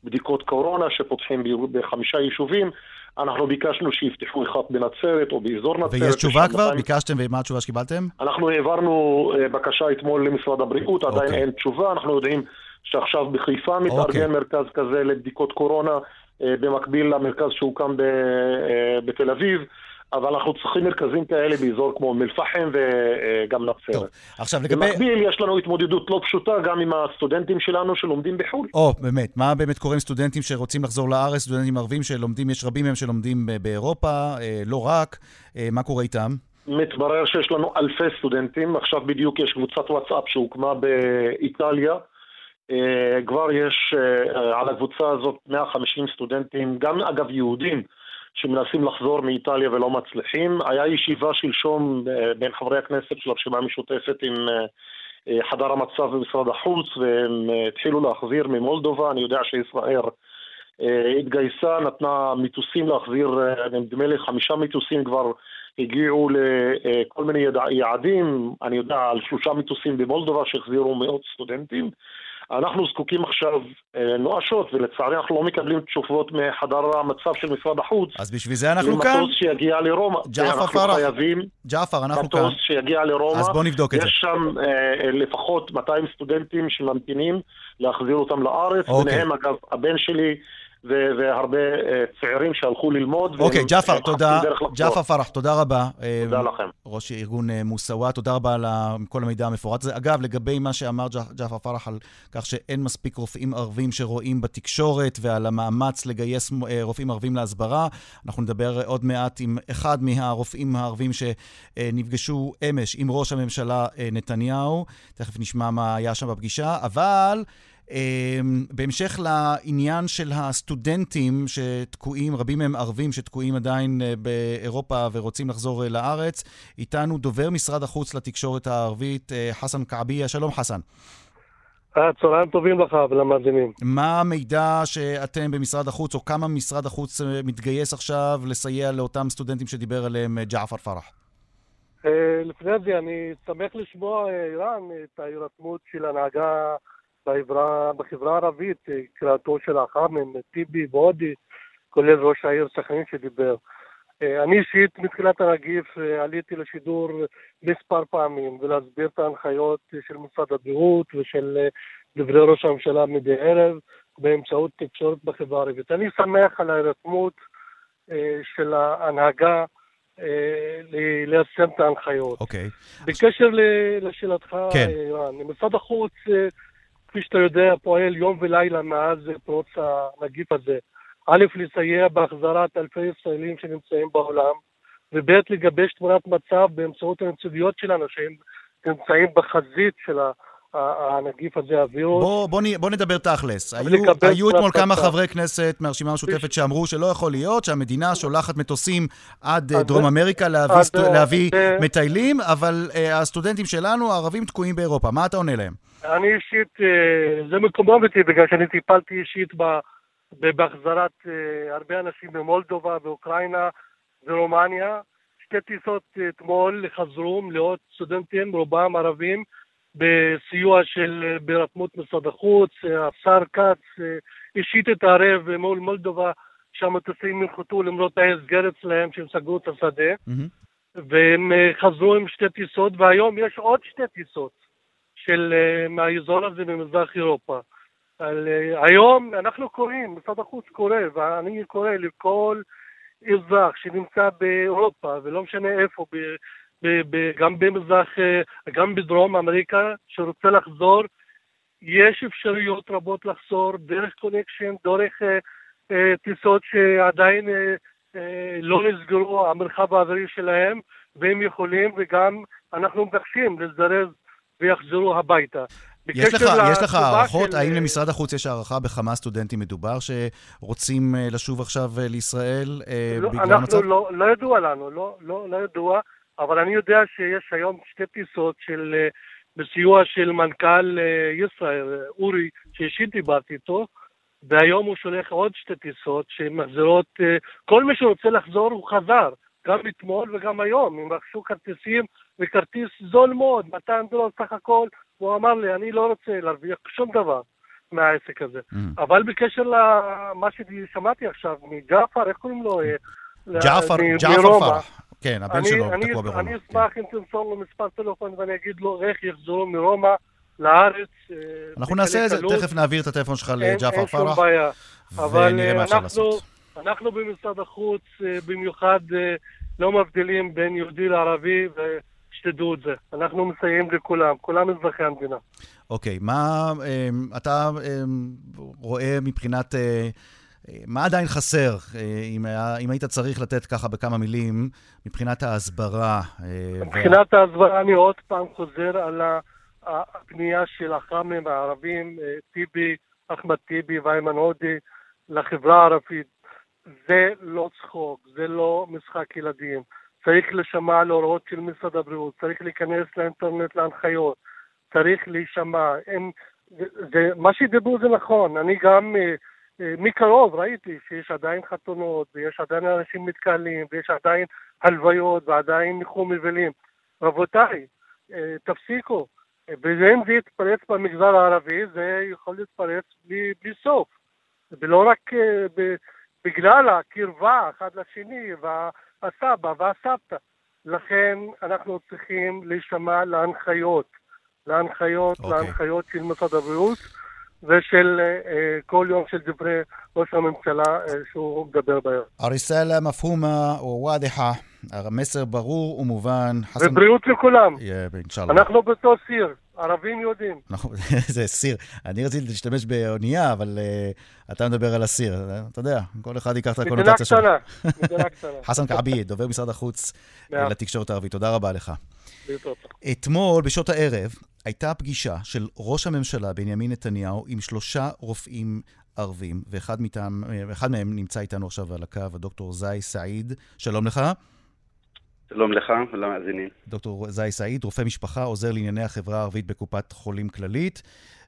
בדיקות קורונה שפותחים בחמישה יישובים. אנחנו ביקשנו שיפתחו אחד בנצרת או באזור נצרת. ויש תשובה כבר? בינתיים... ביקשתם ומה התשובה שקיבלתם? אנחנו העברנו בקשה אתמול למשרד הבריאות, עדיין okay. אוקיי. אין תשובה. אנחנו יודעים שעכשיו בחיפה מתארגן okay. אוקיי. מרכז כזה לבדיקות קורונה, במקביל למרכז שהוקם בתל אביב. אבל אנחנו צריכים מרכזים כאלה באזור כמו אום אל-פחם וגם נצרת. טוב, עכשיו לגבי... במקביל יש לנו התמודדות לא פשוטה גם עם הסטודנטים שלנו שלומדים בחו"ל. או, באמת, מה באמת קורה עם סטודנטים שרוצים לחזור לארץ, סטודנטים ערבים שלומדים, יש רבים מהם שלומדים באירופה, אה, לא רק, אה, מה קורה איתם? מתברר שיש לנו אלפי סטודנטים, עכשיו בדיוק יש קבוצת וואטסאפ שהוקמה באיטליה. אה, כבר יש על הקבוצה הזאת 150 סטודנטים, גם אגב יהודים. שמנסים לחזור מאיטליה ולא מצליחים. היה ישיבה שלשום אה, בין חברי הכנסת של הרשימה המשותפת עם אה, אה, חדר המצב במשרד החוץ, והם התחילו להחזיר ממולדובה. אני יודע שישראל התגייסה, נתנה מיתוסים להחזיר, נדמה לי חמישה מיתוסים כבר הגיעו לכל מיני יעדים, אני יודע על שלושה מטוסים במולדובה שהחזירו מאות סטודנטים. אנחנו זקוקים עכשיו אה, נואשות, ולצערי אנחנו לא מקבלים תשובות מחדר המצב של משרד החוץ. אז בשביל זה אנחנו כאן. למטוס שיגיע לרומא. ג'עפר פרח. אנחנו חייבים... ג'עפר, אנחנו כאן. מטוס שיגיע לרומא. אז בוא נבדוק את זה. יש שם אה, לפחות 200 סטודנטים שממתינים להחזיר אותם לארץ. אוקיי. ביניהם, אגב, הבן שלי... והרבה אה, צעירים שהלכו ללמוד. אוקיי, ג'אפר, תודה. ג'אפר פרח, תודה רבה. תודה אה, לכם. ראש ארגון אה, מוסאווה, תודה רבה על כל המידע המפורט הזה. אגב, לגבי מה שאמר ג'אפר פרח על כך שאין מספיק רופאים ערבים שרואים בתקשורת ועל המאמץ לגייס רופאים ערבים להסברה, אנחנו נדבר עוד מעט עם אחד מהרופאים הערבים שנפגשו אמש עם ראש הממשלה נתניהו. תכף נשמע מה היה שם בפגישה, אבל... אמ, בהמשך לעניין של הסטודנטים שתקועים, רבים מהם ערבים שתקועים עדיין אה, באירופה ורוצים לחזור אה, לארץ, איתנו דובר משרד החוץ לתקשורת הערבית, אה, חסן כעביה. שלום חסן. צהריים טובים לך ולמאזינים. מה המידע שאתם במשרד החוץ, או כמה משרד החוץ מתגייס עכשיו לסייע לאותם סטודנטים שדיבר עליהם ג'עפר פרח? לפני זה אני שמח לשמוע, איראן, את ההירתמות של הנהגה בחברה, בחברה הערבית, אה, קריאתו של החאמם, טיבי ועודי, כולל ראש העיר סכנין שדיבר. אה, אני אישית מתחילת הנגיף אה, עליתי לשידור מספר פעמים ולהסביר את ההנחיות של משרד הבריאות ושל דברי ראש הממשלה מדי ערב באמצעות תקשורת בחברה הערבית. אני שמח על ההירתמות של ההנהגה ליישם את ההנחיות. אוקיי. Okay. בקשר לשאלתך, כן. משרד החוץ כפי שאתה יודע, פועל יום ולילה מאז פרוץ הנגיף הזה. א', לסייע בהחזרת אלפי ישראלים שנמצאים בעולם, וב', לגבש תמונת מצב באמצעות הנציגויות שלנו שהם נמצאים בחזית של הנגיף הזה, הווירוס. בוא, בוא, בוא נדבר תכלס. היו, היו אתמול כמה חברי כנסת מהרשימה המשותפת שאמרו שלא יכול להיות שהמדינה שולחת מטוסים עד אה, דרום אמריקה להביא, עד, אה, להביא עד, מטיילים, אבל uh, הסטודנטים שלנו, הערבים, תקועים באירופה. מה אתה עונה להם? אני אישית, זה מקומם אותי בגלל שאני טיפלתי אישית בהחזרת הרבה אנשים ממולדובה ואוקראינה ורומניה. שתי טיסות אתמול חזרו מלאות סטודנטים, רובם ערבים, בסיוע של, ברתמות משרד החוץ, השר כץ אישית התערב מול מולדובה שהמטוסים ינחתו למרות ההסגר אצלהם שהם סגרו את השדה. Mm-hmm. והם אה, חזרו עם שתי טיסות, והיום יש עוד שתי טיסות. של, אה, מהאזור הזה במזרח אירופה. על, אה, היום אנחנו קוראים, משרד החוץ קורא, ואני קורא לכל אזרח שנמצא באירופה, ולא משנה איפה, גם במזרח, אה, גם בדרום אמריקה, שרוצה לחזור, יש אפשרויות רבות לחזור דרך קונקשן, דרך אה, אה, טיסות שעדיין לא נסגרו המרחב האווירי שלהם, והם יכולים, וגם אנחנו מבקשים לזרז ויחזרו הביתה. יש לך, יש לך הערכות? של... האם למשרד החוץ יש הערכה בכמה סטודנטים מדובר שרוצים לשוב עכשיו לישראל לא, בגלל המצב? לא, לא ידוע לנו, לא, לא, לא ידוע, אבל אני יודע שיש היום שתי טיסות של, בסיוע של מנכ"ל ישראל, אורי, שאישית דיברתי איתו, והיום הוא שולח עוד שתי טיסות שמחזירות, כל מי שרוצה לחזור הוא חזר, גם אתמול וגם היום, הם רכשו כרטיסים וכרטיס זול מאוד, 200 דולר סך הכל, הוא אמר לי, אני לא רוצה להרוויח שום דבר מהעסק הזה. Mm. אבל בקשר למה ששמעתי עכשיו מג'עפר, איך קוראים לו? ג'עפר, ג'עפר פרח. כן, הבן שלו תקוע ברומא. אני אשמח אם תמסור לו מספר טלפון ואני אגיד לו איך יחזרו מרומא לארץ. אה, אנחנו נעשה את זה, תכף נעביר את הטלפון שלך לג'עפר פרח. אין שום בעיה. אבל אנחנו, אנחנו במשרד החוץ, אה, במיוחד אה, לא מבדילים בין יהודי לערבי, שתדעו את זה. אנחנו מסייעים לכולם, כולם אזרחי המדינה. אוקיי, מה אתה רואה מבחינת... Uh, מה עדיין חסר, אם, היה, אם היית צריך לתת ככה בכמה מילים, מבחינת ההסברה? מבחינת וה... ההסברה אני עוד פעם חוזר על הפנייה של הח"מים הערבים, טיבי, אחמד טיבי ואיימן עודי, לחברה הערבית. זה לא צחוק, זה לא משחק ילדים. צריך לשמע להוראות של משרד הבריאות, צריך להיכנס לאינטרנט להנחיות, צריך להישמע. הם, זה, מה שדיברו זה נכון, אני גם אה, מקרוב ראיתי שיש עדיין חתונות, ויש עדיין אנשים מתקהלים, ויש עדיין הלוויות, ועדיין ניחום אבלים. רבותיי, אה, תפסיקו. ואם זה יתפרץ במגזר הערבי, זה יכול להתפרץ בלי, בלי סוף. ולא רק בגלל הקרבה אחד לשני, והסבא והסבתא. לכן אנחנו צריכים להישמע להנחיות, להנחיות, okay. אוקיי. להנחיות של משרד הבריאות ושל uh, כל יום של דברי ראש הממשלה uh, שהוא מדבר בהם. הרסאלה מפהומה וואדיחה, המסר ברור ומובן. חסן... ובריאות לכולם. אינשאללה. אנחנו באותו סיר. ערבים יהודים. זה סיר. אני רציתי להשתמש באונייה, אבל uh, אתה מדבר על הסיר. אתה יודע, כל אחד ייקח את הקונוטציה שלו. מדינה קטנה, מדינה קטנה. חסן כעבי, דובר משרד החוץ לתקשורת הערבית. תודה רבה לך. אתמול, בשעות הערב, הייתה פגישה של ראש הממשלה בנימין נתניהו עם שלושה רופאים ערבים, ואחד מטעם, מהם נמצא איתנו עכשיו על הקו, הדוקטור זאי סעיד. שלום לך. שלום לך ולמאזינים. דוקטור זאי סעיד, רופא משפחה, עוזר לענייני החברה הערבית בקופת חולים כללית,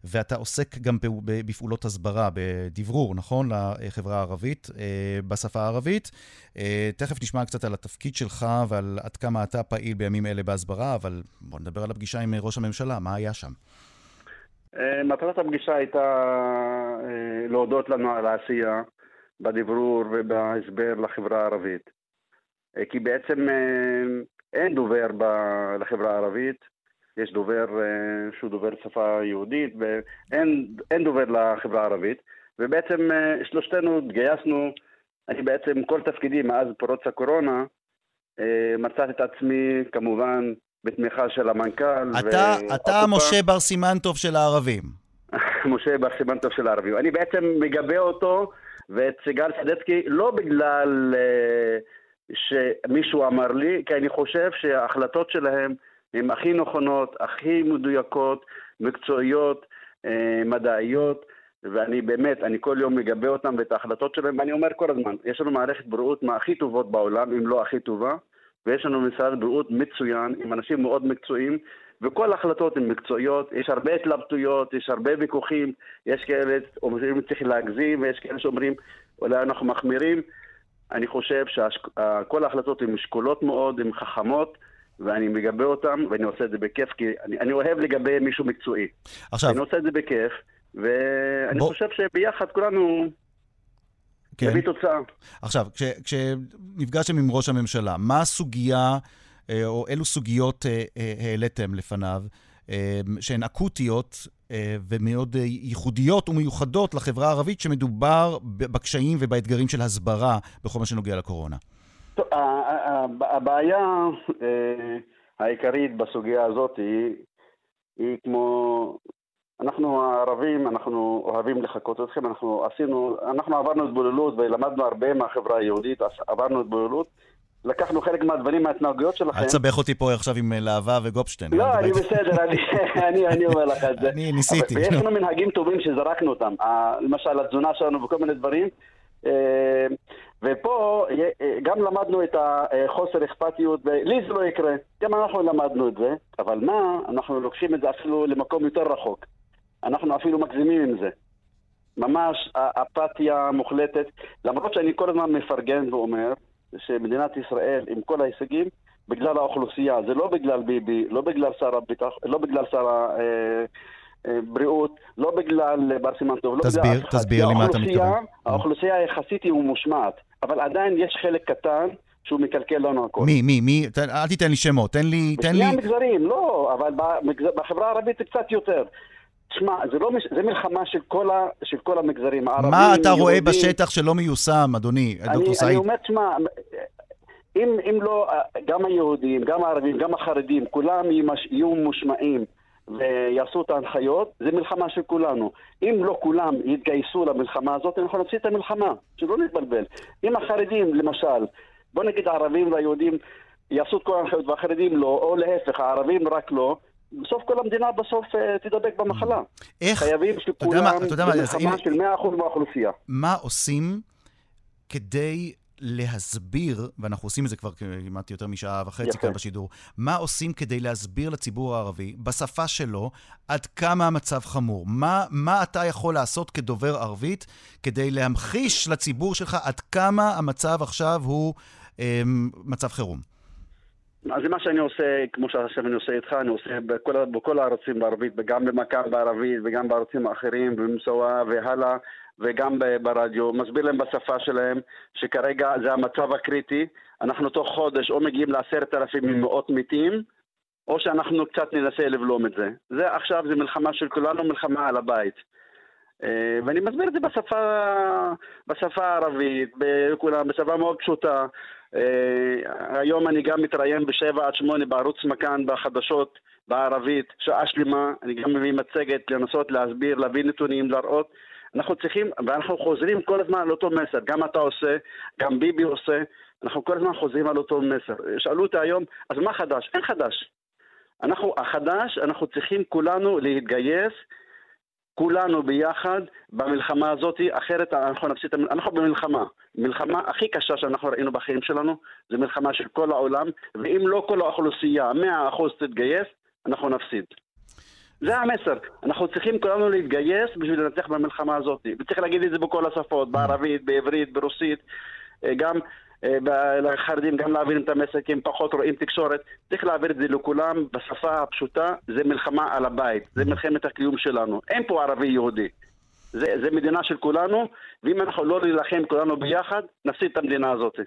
ואתה עוסק גם בפעולות הסברה, בדברור, נכון? לחברה הערבית, אה, בשפה הערבית. אה, תכף נשמע קצת על התפקיד שלך ועל עד כמה אתה פעיל בימים אלה בהסברה, אבל בוא נדבר על הפגישה עם ראש הממשלה, מה היה שם? אה, מטרת הפגישה הייתה להודות לנו על העשייה בדברור ובהסבר לחברה הערבית. כי בעצם אין דובר לחברה הערבית, יש דובר אה, שהוא דובר שפה יהודית ואין דובר לחברה הערבית ובעצם שלושתנו התגייסנו, אני בעצם כל תפקידי מאז פרוץ הקורונה מצאתי את עצמי כמובן בתמיכה של המנכ"ל. אתה, אתה משה בר סימנטוב של הערבים. משה בר סימנטוב של הערבים. אני בעצם מגבה אותו ואת סיגל סדצקי לא בגלל... שמישהו אמר לי, כי אני חושב שההחלטות שלהם הן הכי נכונות, הכי מדויקות, מקצועיות, אה, מדעיות, ואני באמת, אני כל יום מגבה אותם ואת ההחלטות שלהם, ואני אומר כל הזמן, יש לנו מערכת בריאות מהכי טובות בעולם, אם לא הכי טובה, ויש לנו משרד בריאות מצוין, עם אנשים מאוד מקצועיים, וכל ההחלטות הן מקצועיות, יש הרבה התלבטויות, יש הרבה ויכוחים, יש כאלה שאומרים שצריך להגזים, ויש כאלה שאומרים אולי אנחנו מחמירים, אני חושב שכל ההחלטות הן משקולות מאוד, הן חכמות. ואני מגבה אותן, ואני עושה את זה בכיף, כי אני, אני אוהב לגבי מישהו מקצועי. עכשיו... אני עושה את זה בכיף, ואני בוא... חושב שביחד כולנו כן. נביא תוצאה. עכשיו, כש, כשנפגשתם עם ראש הממשלה, מה הסוגיה, אה, או אילו סוגיות אה, אה, העליתם לפניו, שהן אקוטיות ומאוד ייחודיות ומיוחדות לחברה הערבית, שמדובר בקשיים ובאתגרים של הסברה בכל מה שנוגע לקורונה. טוב, הבעיה אה, העיקרית בסוגיה הזאת היא, היא כמו... אנחנו הערבים, אנחנו אוהבים לחכות אתכם, אנחנו עשינו, אנחנו עברנו התבוללות ולמדנו הרבה מהחברה היהודית, עברנו התבוללות. לקחנו חלק מהדברים מההתנהגויות שלכם. אל תסבך אותי פה עכשיו עם אה, להבה וגופשטיין. לא, אני בסדר, אני אומר לך את זה. אני ניסיתי. ויש לנו מנהגים טובים שזרקנו אותם. למשל, התזונה שלנו וכל מיני דברים. ופה אה, גם למדנו את החוסר אכפתיות, ולי זה לא יקרה. גם אנחנו למדנו את זה, אבל מה, אנחנו לוקחים את זה אפילו למקום יותר רחוק. אנחנו אפילו מגזימים עם זה. ממש אפתיה מוחלטת. למרות שאני כל הזמן מפרגן ואומר, שמדינת ישראל, עם כל ההישגים, בגלל האוכלוסייה. זה לא בגלל ביבי, לא בגלל שר הביטח, לא בגלל שר הבריאות, אה, אה, לא בגלל בר סימן טוב, לא תסביר, בגלל... תסביר לי מה אתה מתכוון. האוכלוסייה היחסית היא מושמעת, אבל עדיין יש חלק קטן שהוא מקלקל לנו הכול. מי, מי, מי? אל תיתן לי שמות, תן לי... תן לי... המגזרים, לא, אבל בחברה הערבית זה קצת יותר. תשמע, זה, לא, זה מלחמה של כל, ה, של כל המגזרים, הערבים, מה אתה רואה בשטח שלא מיושם, אדוני, דוקטור סעיד? אני אומר, תשמע, אם, אם לא, גם היהודים, גם הערבים, גם החרדים, כולם יהיו מושמעים ויעשו את ההנחיות, זה מלחמה של כולנו. אם לא כולם יתגייסו למלחמה הזאת, אנחנו נפסיד את המלחמה, שלא נתבלבל. אם החרדים, למשל, בוא נגיד הערבים והיהודים יעשו את כל ההנחיות והחרדים לא, או להפך, הערבים רק לא, בסוף כל המדינה בסוף uh, תדבק במחלה. איך? חייבים שכולם, זה מלחמה של 100% מהאוכלוסייה. מה עושים כדי להסביר, ואנחנו עושים את זה כבר כמעט יותר משעה וחצי יפה. כאן בשידור, מה עושים כדי להסביר לציבור הערבי, בשפה שלו, עד כמה המצב חמור? מה, מה אתה יכול לעשות כדובר ערבית כדי להמחיש לציבור שלך עד כמה המצב עכשיו הוא אה, מצב חירום? אז זה מה שאני עושה, כמו שעכשיו אני עושה איתך, אני עושה בכל, בכל הערוצים בערבית, וגם במכ"ם בערבית, וגם בערוצים האחרים, במסואה והלאה, וגם ברדיו. מסביר להם בשפה שלהם שכרגע זה המצב הקריטי. אנחנו תוך חודש או מגיעים לעשרת אלפים עם מאות מתים, או שאנחנו קצת ננסה לבלום את זה. זה עכשיו, זה מלחמה של כולנו, מלחמה על הבית. אה, ואני מסביר את זה בשפה, בשפה הערבית, בכולם, בשפה מאוד פשוטה. אה, היום אני גם מתראיין בשבע עד שמונה בערוץ מכאן בחדשות בערבית, שעה שלמה, אני גם מביא מצגת לנסות להסביר, להביא נתונים, להראות. אנחנו צריכים, ואנחנו חוזרים כל הזמן על אותו מסר, גם אתה עושה, גם ביבי עושה, אנחנו כל הזמן חוזרים על אותו מסר. שאלו אותי היום, אז מה חדש? אין חדש. אנחנו, החדש, אנחנו צריכים כולנו להתגייס, כולנו ביחד במלחמה הזאת, אחרת אנחנו נפסיד, אנחנו במלחמה. מלחמה הכי קשה שאנחנו ראינו בחיים שלנו, זה מלחמה של כל העולם, ואם לא כל האוכלוסייה, 100% תתגייס, אנחנו נפסיד. זה המסר. אנחנו צריכים כולנו להתגייס בשביל לנצח במלחמה הזאת. וצריך להגיד את זה בכל השפות, בערבית, בעברית, ברוסית, אה, גם אה, לחרדים, גם להעביר את המסר, כי הם פחות רואים תקשורת. צריך להעביר את זה לכולם בשפה הפשוטה, זה מלחמה על הבית, זה מלחמת הקיום שלנו. אין פה ערבי יהודי. זה, זה מדינה של כולנו, ואם אנחנו לא נילחם כולנו ביחד, נפסיד את המדינה הזאת.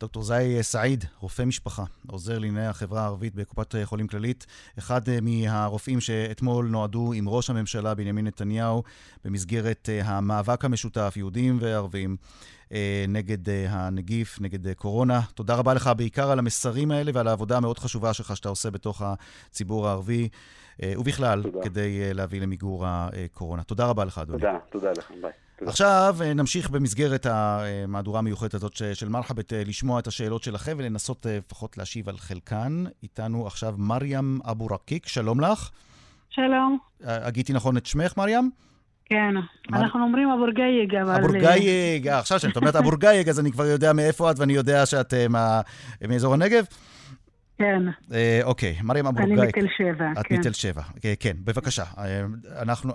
דוקטור זאי סעיד, רופא משפחה, עוזר לענייני החברה הערבית בקופת חולים כללית, אחד אה, מהרופאים שאתמול נועדו עם ראש הממשלה בנימין נתניהו במסגרת אה, המאבק המשותף, יהודים וערבים, אה, נגד הנגיף, נגד קורונה. תודה רבה לך בעיקר על המסרים האלה ועל העבודה המאוד חשובה שלך שאתה עושה בתוך הציבור הערבי, ובכלל, תודה. כדי להביא למיגור הקורונה. תודה רבה לך, אדוני. תודה, תודה לך, ביי. תודה. עכשיו אה, נמשיך במסגרת המהדורה המיוחדת הזאת של מרחבת, אה, לשמוע את השאלות שלכם ולנסות אה, לפחות להשיב על חלקן. איתנו עכשיו מרים אבו רקיק, שלום לך. שלום. הגיתי נכון את שמך, מרים? כן, מה- אנחנו אומרים אבורגייג, אבל... אבורגייג, אה, עכשיו כשאת אומרת אבורגייג, אז אני כבר יודע מאיפה את ואני יודע שאת מה- מאזור הנגב. כן, אה, אוקיי, מרים אני אבורגייג. מתל שבע, את כן. מתל שבע. אה, כן, בבקשה. אה, אנחנו,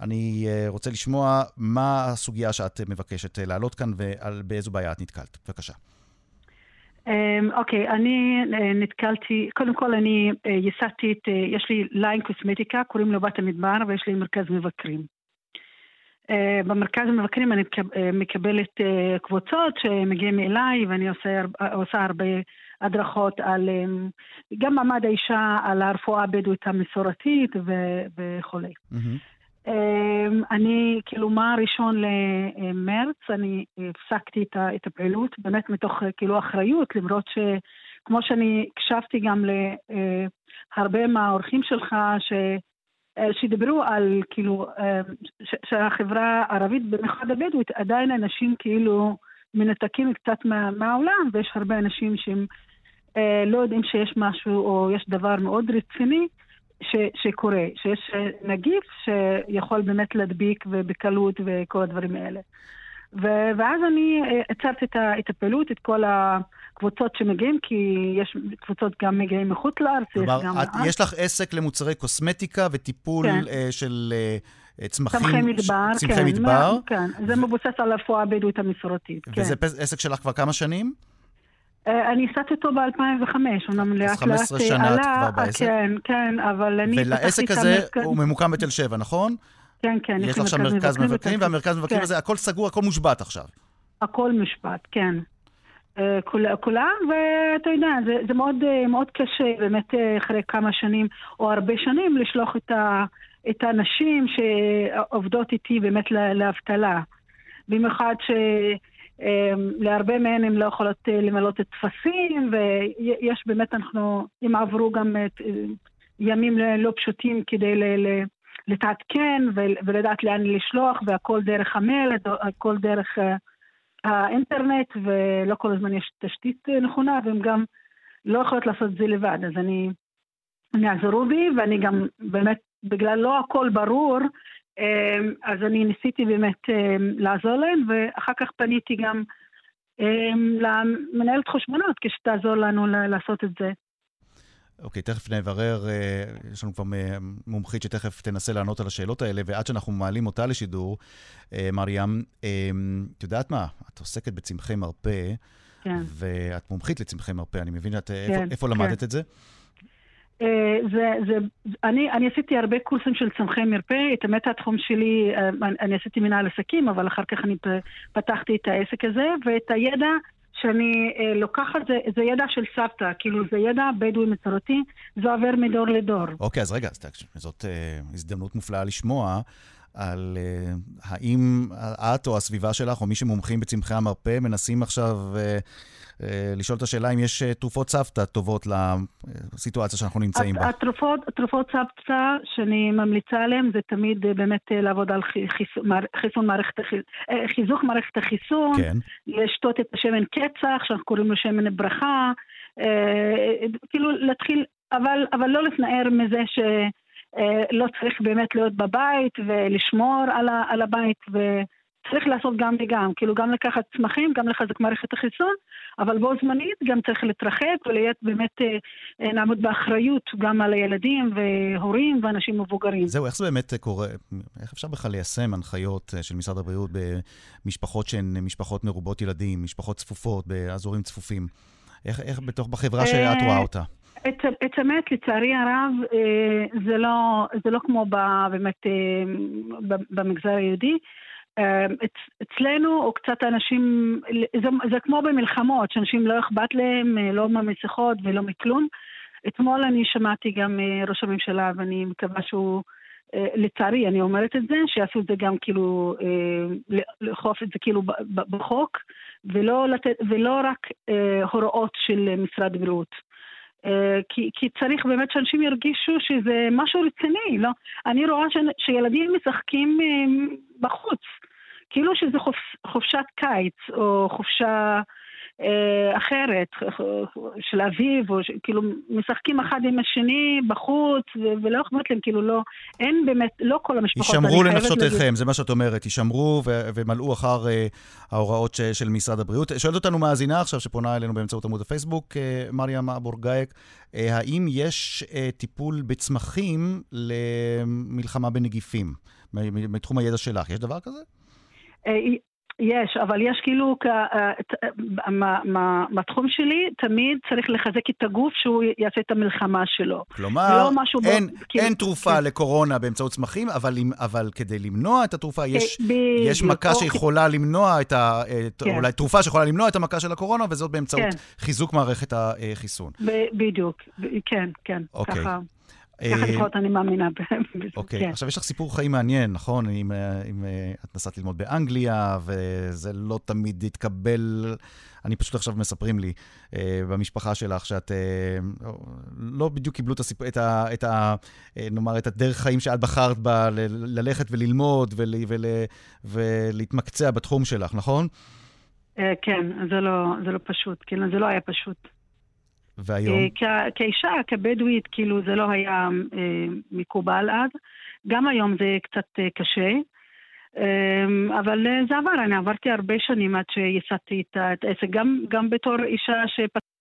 אני רוצה לשמוע מה הסוגיה שאת מבקשת להעלות כאן ובאיזו בעיה את נתקלת. בבקשה. אמ, אוקיי, אני נתקלתי, קודם כל אני ייסדתי את, יש לי ליין קוסמטיקה, קוראים לו בת המדבר, ויש לי מרכז מבקרים. במרכז המבקרים אני מקב- מקבלת קבוצות שמגיעים אליי, ואני עושה הרבה הדרכות על אמ, גם מעמד האישה, על הרפואה הבדואית המסורתית ו- וכולי. אמ, אני, כאילו, מה הראשון למרץ, אני הפסקתי את הפעילות, באמת מתוך אה, כאילו אחריות, למרות שכמו שאני הקשבתי גם להרבה מהאורחים שלך, ש... אה, שדיברו על כאילו אה, ש- שהחברה הערבית, במיוחד הבדואית, עדיין אנשים כאילו מנתקים קצת מה, מהעולם, ויש הרבה אנשים שהם אה, לא יודעים שיש משהו או יש דבר מאוד רציני ש, שקורה, שיש אה, נגיף שיכול באמת להדביק ובקלות וכל הדברים האלה. ו- ואז אני אה, עצרתי את, ה- את הפעילות, את כל הקבוצות שמגיעים, כי יש קבוצות גם מגיעים מחוץ לארץ, יש כלומר, גם... את, יש לך עסק למוצרי קוסמטיקה וטיפול כן. אה, של אה, צמחים... צמחי מדבר, ש- צמחי כן. מדבר. מה- כן, זה מבוסס על הרפואה הבדואית המסורתית, כן. וזה פס- עסק שלך כבר כמה שנים? אה, אני ייסדתי אותו ב-2005, אומנם לאט לאט 15 אה, שנה את עלה, כבר בעסק? כן, כן, אבל אני ולעסק הזה הוא ממוקם בתל שבע, נכון? כן, כן, יש לך שם מרכז מבקרים, והמרכז מבקרים כן. הזה, הכל סגור, הכל מושבת עכשיו. הכל משפט, כן. אה, כול- כולם, ואתה יודע, זה, זה מאוד, אה, מאוד קשה באמת אה, אחרי כמה שנים או הרבה שנים לשלוח את, ה, את האנשים שעובדות איתי באמת לאבטלה. במיוחד שלהרבה מהן הן לא יכולות אה, למלא את טפסים, ויש באמת, אנחנו, הם עברו גם את, אה, ימים ל- לא פשוטים כדי ל... ל לתעדכן ול- ולדעת לאן לשלוח, והכל דרך המייל, הכל דרך אה, האינטרנט, ולא כל הזמן יש תשתית נכונה, והן גם לא יכולות לעשות את זה לבד. אז אני, הם יעזרו בי, ואני גם באמת, בגלל לא הכל ברור, אה, אז אני ניסיתי באמת אה, לעזור להם, ואחר כך פניתי גם למנהלת חשבונות כשתעזור לנו לעשות את זה. אוקיי, תכף נברר, אה, יש לנו כבר מומחית שתכף תנסה לענות על השאלות האלה, ועד שאנחנו מעלים אותה לשידור, אה, מרים, אה, את יודעת מה? את עוסקת בצמחי מרפא, כן. ואת מומחית לצמחי מרפא, אני מבין, את, כן, איפה, איפה כן. למדת את זה? זה, זה, אני, אני עשיתי הרבה קורסים של צמחי מרפא, את האמת התחום שלי, אני עשיתי מנהל עסקים, אבל אחר כך אני פתחתי את העסק הזה, ואת הידע שאני אה, לוקחת, זה, זה ידע של סבתא, כאילו זה ידע בדואי מסורתי, זה עובר מדור לדור. אוקיי, אז רגע, אז זאת אה, הזדמנות מופלאה לשמוע. על אה, האם את או הסביבה שלך, או מי שמומחים בצמחי המרפא, מנסים עכשיו אה, אה, לשאול את השאלה אם יש תרופות סבתא טובות לסיטואציה שאנחנו נמצאים בה. התרופות, התרופות סבתא שאני ממליצה עליהן זה תמיד באמת לעבוד על חיסון מערכת, חיזוק מערכת החיסון, כן. לשתות את השמן קצח, שאנחנו קוראים לו שמן ברכה, כאילו להתחיל, אבל, אבל לא להתנער מזה ש... אה, לא צריך באמת להיות בבית ולשמור על, ה, על הבית וצריך לעשות גם וגם, כאילו גם לקחת צמחים, גם לחזק מערכת החיסון, אבל בו זמנית גם צריך להתרחק ולהיות באמת, אה, נעמוד באחריות גם על הילדים והורים ואנשים מבוגרים. זהו, איך זה באמת קורה? איך אפשר בכלל ליישם הנחיות אה, של משרד הבריאות במשפחות שהן משפחות מרובות ילדים, משפחות צפופות, באזורים צפופים? איך, איך בתוך, בחברה שאת רואה אותה? את, את האמת, לצערי הרב, אה, זה לא, זה לא כמו ב, באמת אה, במגזר היהודי. אה, אצלנו, או קצת אנשים, זה, זה כמו במלחמות, שאנשים לא אכפת להם, לא מהמסכות ולא מכלום. אתמול אני שמעתי גם ראש הממשלה, ואני מקווה שהוא, לצערי, אני אומרת את זה, שיעשו את זה גם כאילו, לאכוף את זה כאילו בחוק, ולא, לתת, ולא רק הוראות של משרד הבריאות. אה, כי, כי צריך באמת שאנשים ירגישו שזה משהו רציני, לא? אני רואה ש, שילדים משחקים אה, בחוץ, כאילו שזה חופ, חופשת קיץ או חופשה אה, אחרת, של אביב, או ש, כאילו משחקים אחד עם השני בחוץ, ו- ולא אכפת להם, כאילו לא, אין באמת, לא כל המשפחות. יישמרו לנפשותיכם, זה מה שאת אומרת, יישמרו ו- ומלאו אחר אה, ההוראות ש- של משרד הבריאות. שואלת אותנו מאזינה עכשיו, שפונה אלינו באמצעות עמוד הפייסבוק, אה, מריאם אבורגייק, אה, האם יש אה, טיפול בצמחים למלחמה בנגיפים? מתחום הידע שלך, יש דבר כזה? אה, יש, אבל יש כאילו, בתחום שלי, תמיד צריך לחזק את הגוף שהוא יעשה את המלחמה שלו. כלומר, לא אין, כאילו, אין תרופה כן. לקורונה באמצעות צמחים, אבל, אבל כדי למנוע את התרופה, יש, יש מכה. שיכולה למנוע את ה... כן. אולי תרופה שיכולה למנוע את המכה של הקורונה, וזאת באמצעות כן. חיזוק מערכת החיסון. ב- בדיוק, כן, כן, אוקיי. ככה. ככה לפחות אני מאמינה בזה. אוקיי, כן. עכשיו יש לך סיפור חיים מעניין, נכון? אם, אם את נסעת ללמוד באנגליה, וזה לא תמיד התקבל... אני פשוט עכשיו מספרים לי אה, במשפחה שלך שאת אה, לא בדיוק קיבלו את, הסיפ... את, ה... את ה... אה, נאמר, את הדרך חיים שאת בחרת בה, ל... ללכת וללמוד ול... ול... ולהתמקצע בתחום שלך, נכון? אה, כן, זה לא, זה לא פשוט, כן, זה לא היה פשוט. והיום? אה, כאישה, כבדואית, כאילו זה לא היה אה, מקובל אז. גם היום זה קצת אה, קשה. אבל זה עבר, אני עברתי הרבה שנים עד שייסדתי את העסק, גם, גם בתור אישה שפתחה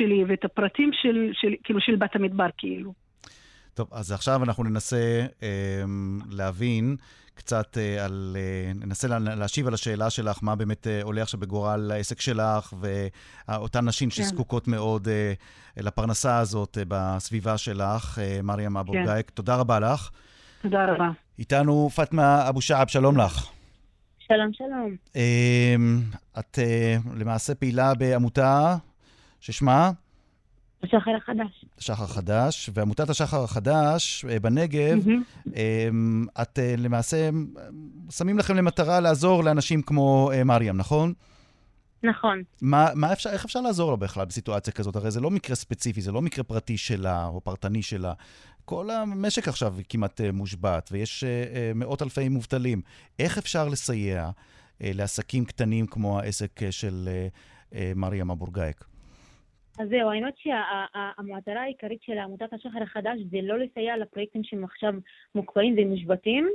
שלי ואת הפרטים של, של, כאילו, של בת המדבר, כאילו. טוב, אז עכשיו אנחנו ננסה אה, להבין קצת אה, על... אה, ננסה לה, להשיב על השאלה שלך, מה באמת אה, עולה עכשיו בגורל העסק שלך, ואותן נשים כן. שזקוקות מאוד אה, לפרנסה הזאת אה, בסביבה שלך, אה, מריam אבו כן. גאיק. תודה רבה לך. תודה רבה. איתנו פאטמה אבו שעב, שלום לך. שלום, שלום. אה, את אה, למעשה פעילה בעמותה ששמה? השחר החדש. שחר חדש, ועמותת השחר החדש אה, בנגב, אה, את אה, למעשה, שמים לכם למטרה לעזור לאנשים כמו מריam, נכון? נכון. מה, מה אפשר, איך אפשר לעזור לה בכלל בסיטואציה כזאת? הרי זה לא מקרה ספציפי, זה לא מקרה פרטי שלה או פרטני שלה. כל המשק עכשיו כמעט מושבת, ויש מאות אלפי מובטלים. איך אפשר לסייע לעסקים קטנים כמו העסק של אה, אה, מריam אבו גאיק? אז זהו, האמת שהמטרה העיקרית של עמותת השחר החדש זה לא לסייע לפרויקטים שהם עכשיו מוקפאים ומושבתים,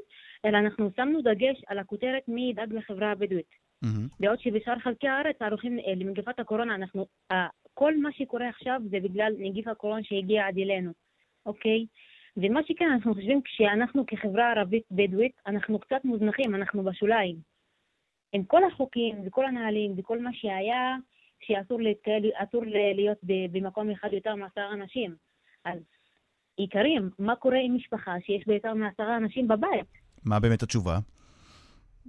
אלא אנחנו שמנו דגש על הכותרת מי ידאג לחברה הבדואית. בעוד שבשאר חלקי הארץ ערוכים אה, למגפת הקורונה, אנחנו, אה, כל מה שקורה עכשיו זה בגלל נגיף הקורונה שהגיע עד אלינו, אוקיי? ומה שכן, אנחנו חושבים כשאנחנו כחברה ערבית בדואית, אנחנו קצת מוזנחים, אנחנו בשוליים. עם כל החוקים וכל הנהלים וכל מה שהיה, שאסור להתקהל, אסור להיות במקום אחד יותר מעשרה אנשים. אז עיקרים, מה קורה עם משפחה שיש בה יותר מעשרה אנשים בבית? מה באמת התשובה?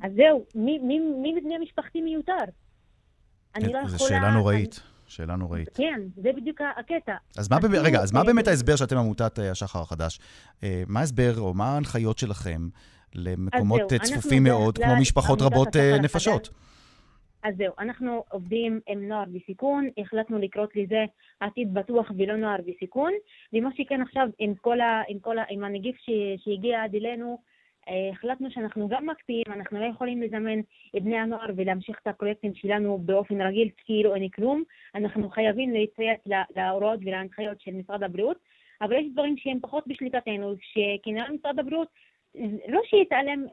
אז זהו, מי, מי, מי מבנה משפחתי מיותר? אני לא זו יכולה... שאלה נוראית. שאלה נוראית. כן, זה בדיוק הקטע. אז מה, באמת, רגע, אז מה אה, באמת ההסבר שאתם עמותת אה, השחר החדש? אה, מה ההסבר או מה ההנחיות שלכם למקומות צפופים מאוד, כמו משפחות רבות נפשות? אז זהו, אנחנו עובדים עם נוער בסיכון, החלטנו לקרוא לזה עתיד בטוח ולא נוער בסיכון, ומה שכן עכשיו עם כל ה... עם, כל ה, עם הנגיף ש, שהגיע עד אלינו, אה, החלטנו שאנחנו גם מקפיאים, אנחנו לא יכולים לזמן את בני הנוער ולהמשיך את הפרויקטים שלנו באופן רגיל, כאילו אין כלום, אנחנו חייבים לציית להוראות ולהנחיות של משרד הבריאות, אבל יש דברים שהם פחות בשליטתנו, שכנראה משרד הבריאות לא שיתעלם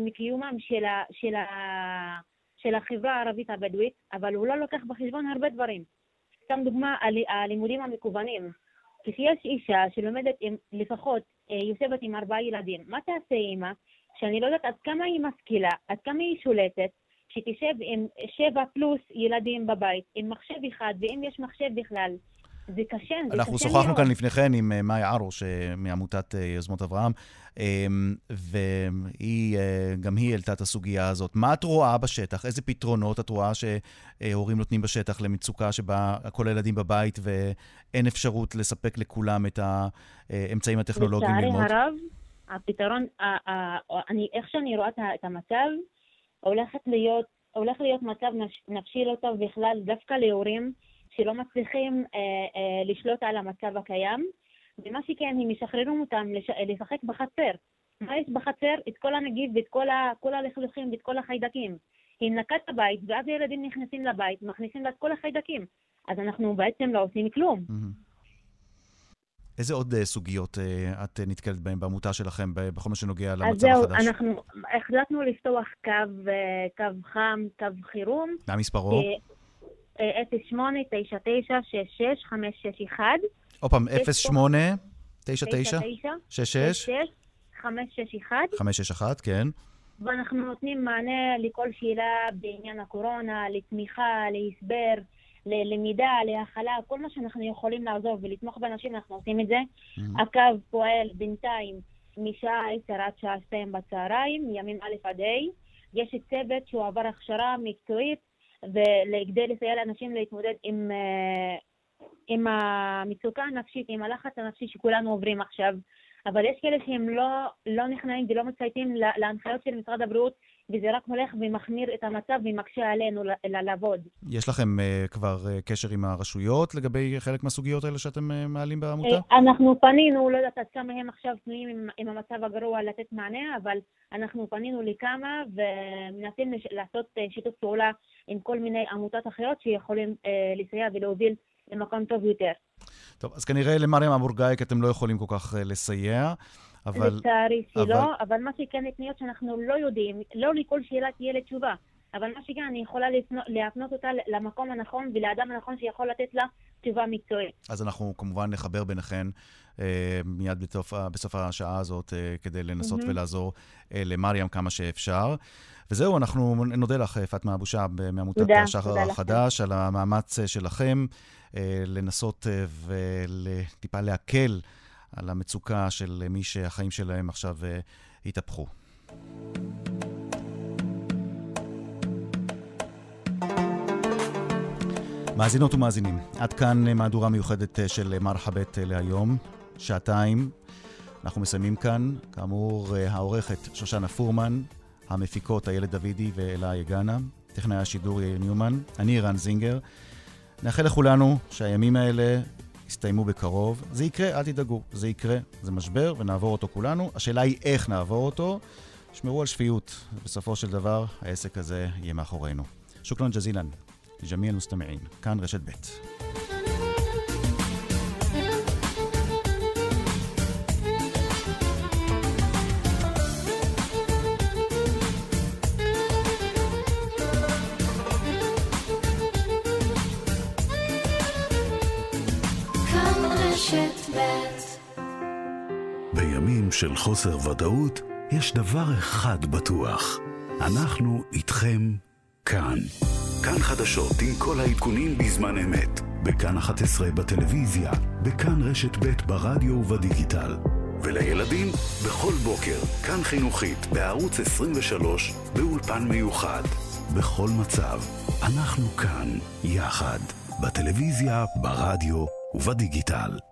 מקיומם של, ה, של, ה, של החברה הערבית הבדואית, אבל הוא לא לוקח בחשבון הרבה דברים. סתם דוגמה, הל- הלימודים המקוונים. כשיש אישה שלומדת עם, לפחות, אה, יושבת עם ארבעה ילדים, מה תעשה אימא? שאני לא יודעת עד כמה היא משכילה, עד כמה היא שולטת, שתשב עם שבע פלוס ילדים בבית, עם מחשב אחד, ואם יש מחשב בכלל, זה קשה, זה אנחנו קשה שוחחנו מאוד. כאן לפני כן עם אה, מאיה ערוש אה, מעמותת אה, יוזמות אברהם, אה, והיא, גם היא העלתה את הסוגיה הזאת. מה את רואה בשטח? איזה פתרונות את רואה שהורים נותנים בשטח למצוקה שבה כל הילדים בבית ואין אפשרות לספק לכולם את האמצעים הטכנולוגיים ללמוד? לצערי הרב, הפתרון, אני, איך שאני רואה את המצב, הולכת להיות, הולך להיות מצב נפש- נפשי לא טוב בכלל, דווקא להורים שלא מצליחים אה, אה, לשלוט על המצב הקיים, ומה שכן, הם משחררים אותם לש, לשחק בחצר. מה יש בחצר? את כל הנגיף ואת כל, ה, כל הלכלוכים ואת כל החיידקים. היא נקה את הבית, ואז הילדים נכנסים לבית, מכניסים לה את כל החיידקים. אז אנחנו בעצם לא עושים כלום. איזה עוד אה, סוגיות אה, את אה, נתקלת בהן בעמותה שלכם בכל מה שנוגע אז למצב זהו, החדש? אנחנו החלטנו לפתוח קו, קו חם, קו חירום. מה מספרו? אה, 08-99-66-561. עוד פעם, יש פה- 08, 99, 66, 561, 561, כן. ואנחנו נותנים מענה לכל שאלה בעניין הקורונה, לתמיכה, להסבר, ללמידה, להכלה, כל מה שאנחנו יכולים לעזור ולתמוך באנשים, אנחנו עושים את זה. הקו פועל בינתיים משעה 10 עד שעה 2 בצהריים, ימים א' עד ה'. יש צוות שהוא עבר הכשרה מקצועית וכדי לסייע לאנשים להתמודד עם, אה, עם המצוקה הנפשית, עם הלחץ הנפשי שכולנו עוברים עכשיו. אבל יש כאלה שהם לא, לא נכנעים ולא מצייתים לה- להנחיות של משרד הבריאות, וזה רק הולך ומחמיר את המצב ומקשה עלינו לעבוד. יש לכם uh, כבר uh, קשר עם הרשויות לגבי חלק מהסוגיות האלה שאתם uh, מעלים בעמותה? אה, אנחנו פנינו, לא יודעת עד כמה הם עכשיו פנויים עם, עם המצב הגרוע לתת מענה, אבל אנחנו פנינו לכמה ומנסים לש- לעשות אה, שיתוף פעולה עם כל מיני עמותות אחרות שיכולים אה, לסייע ולהוביל למקום טוב יותר. טוב, אז כנראה למריam אבו גאיק אתם לא יכולים כל כך uh, לסייע, אבל... לצערי שלא, אבל- אבל מה שכן פניות שאנחנו לא יודעים, לא לכל שאלה תהיה לי תשובה. אבל מה שכן, אני יכולה להפנות אותה למקום הנכון ולאדם הנכון שיכול לתת לה תשובה מקצועית. אז אנחנו כמובן נחבר ביניכן אה, מיד בסוף, בסוף השעה הזאת אה, כדי לנסות mm-hmm. ולעזור אה, למריאם כמה שאפשר. וזהו, אנחנו נודה לך, פאטמה אבו שעב, מעמותת השחר החדש, לכם. על המאמץ שלכם אה, לנסות אה, וטיפה להקל על המצוקה של מי שהחיים שלהם עכשיו התהפכו. מאזינות ומאזינים, עד כאן מהדורה מיוחדת של מרחבת להיום, שעתיים. אנחנו מסיימים כאן, כאמור, העורכת שושנה פורמן, המפיקות איילת דוידי ואלה יגנה, טכנאי השידור יאיר ניומן, אני רן זינגר. נאחל לכולנו שהימים האלה יסתיימו בקרוב. זה יקרה, אל תדאגו, זה יקרה, זה משבר ונעבור אותו כולנו. השאלה היא איך נעבור אותו. שמרו על שפיות, בסופו של דבר העסק הזה יהיה מאחורינו. שוכרן ג'זילן, לג'מי אל-מוסתמעין, כאן רשת ב'. של חוסר ודאות, יש דבר אחד בטוח. אנחנו איתכם כאן. כאן חדשות עם כל העדכונים בזמן אמת. בכאן 11 בטלוויזיה, בכאן רשת ב' ברדיו ובדיגיטל. ולילדים, בכל בוקר, כאן חינוכית, בערוץ 23, באולפן מיוחד. בכל מצב, אנחנו כאן, יחד, בטלוויזיה, ברדיו ובדיגיטל.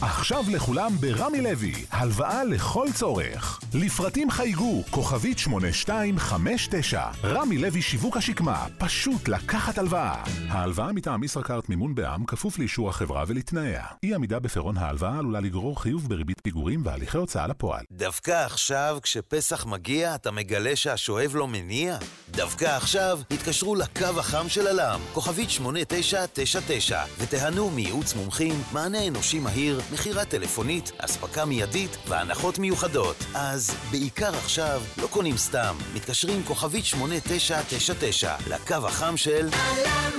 עכשיו לכולם ברמי לוי, הלוואה לכל צורך. לפרטים חייגו, כוכבית 8259. רמי לוי שיווק השקמה, פשוט לקחת הלוואה. ההלוואה מטעם ישראכרט מימון בע"מ כפוף לאישור החברה ולתנאיה. אי עמידה בפירעון ההלוואה עלולה לגרור חיוב בריבית פיגורים והליכי הוצאה לפועל. דווקא עכשיו, כשפסח מגיע, אתה מגלה שהשואב לא מניע? דווקא עכשיו, התקשרו לקו החם של הלם, כוכבית 8999, ותיהנו מייעוץ מומחים, מענה אנושי מהיר, מכירה טלפונית, אספקה מיידית והנחות מיוחדות. אז בעיקר עכשיו, לא קונים סתם, מתקשרים כוכבית 8999 לקו החם של...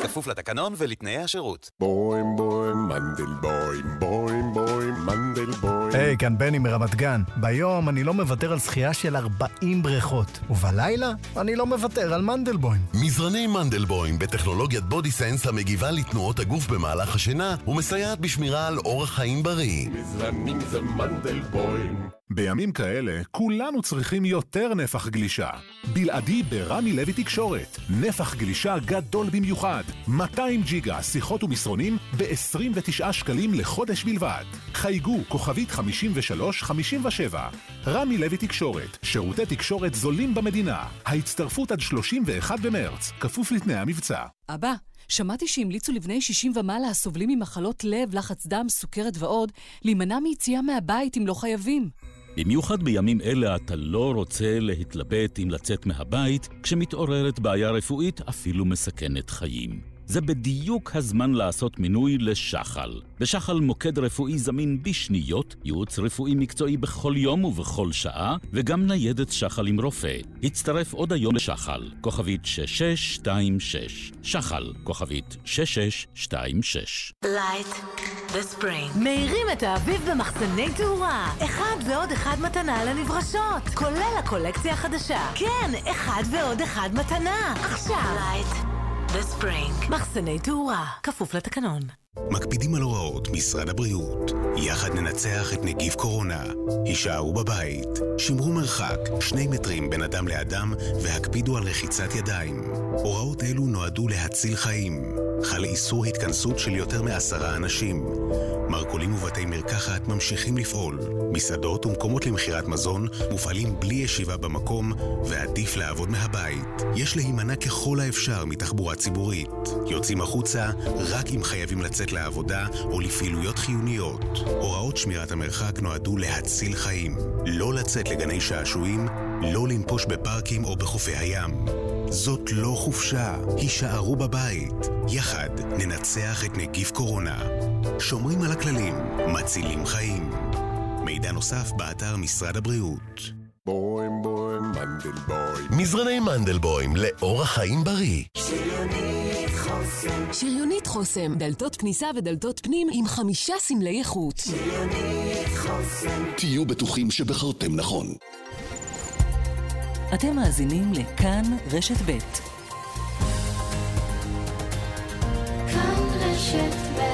כפוף לתקנון ולתנאי השירות. בוים בוים מנדל בוים בוים בוים היי, כאן בני מרמת גן. ביום אני לא מוותר על זכייה של 40 בריכות, ובלילה אני לא מוותר על מנדלבוים. מזרני מנדלבוים בטכנולוגיית בודי סנס המגיבה לתנועות הגוף במהלך השינה ומסייעת בשמירה על אורח חיים בריא. בריא. מזרנים זה מנדלבוים. בימים כאלה, כולנו צריכים יותר נפח גלישה. בלעדי ברמי לוי תקשורת. נפח גלישה גדול במיוחד. 200 ג'יגה שיחות ומסרונים ב-29 שקלים לחודש בלבד. חייגו כוכבית 53-57. רמי לוי תקשורת. שירותי תקשורת זולים במדינה. ההצטרפות עד 31 במרץ. כפוף לתנאי המבצע. אבא, שמעתי שהמליצו לבני 60 ומעלה הסובלים ממחלות לב, לחץ דם, סוכרת ועוד, להימנע מיציאה מהבית אם לא חייבים. במיוחד בימים אלה אתה לא רוצה להתלבט אם לצאת מהבית כשמתעוררת בעיה רפואית אפילו מסכנת חיים. זה בדיוק הזמן לעשות מינוי לשחל. בשחל מוקד רפואי זמין בשניות, ייעוץ רפואי מקצועי בכל יום ובכל שעה, וגם ניידת שחל עם רופא. הצטרף עוד היום לשחל, כוכבית 6626. שחל, כוכבית 6626. Light the spring. מאירים את האביב במחסני תאורה. אחד ועוד אחד מתנה לנברשות, כולל הקולקציה החדשה. כן, אחד ועוד אחד מתנה. עכשיו. Light The Spring. מחסני תאורה, כפוף לתקנון. מקפידים על הוראות משרד הבריאות. יחד ננצח את נגיף קורונה. הישארו בבית, שמרו מרחק, שני מטרים בין אדם לאדם, והקפידו על רחיצת ידיים. הוראות אלו נועדו להציל חיים. חל איסור התכנסות של יותר מעשרה אנשים. מרכולים ובתי מרקחת ממשיכים לפעול. מסעדות ומקומות למכירת מזון מופעלים בלי ישיבה במקום, ועדיף לעבוד מהבית. יש להימנע ככל האפשר מתחבורה ציבורית. יוצאים החוצה רק אם חייבים לצאת לעבודה או לפעילויות חיוניות. הוראות שמירת המרחק נועדו להציל חיים. לא לצאת לגני שעשועים, לא לנפוש בפארקים או בחופי הים. זאת לא חופשה, הישארו בבית. יחד ננצח את נגיף קורונה. שומרים על הכללים, מצילים חיים. מידע נוסף באתר משרד הבריאות. בוים בוים מנדלבוים. מזרני מנדלבוים, לאורח חיים בריא. שריונית חוסם. שריונית חוסם, דלתות כניסה ודלתות פנים עם חמישה סמלי איכות. שריונית חוסם. תהיו בטוחים שבחרתם נכון. אתם מאזינים לכאן רשת ב'. כאן רשת ב'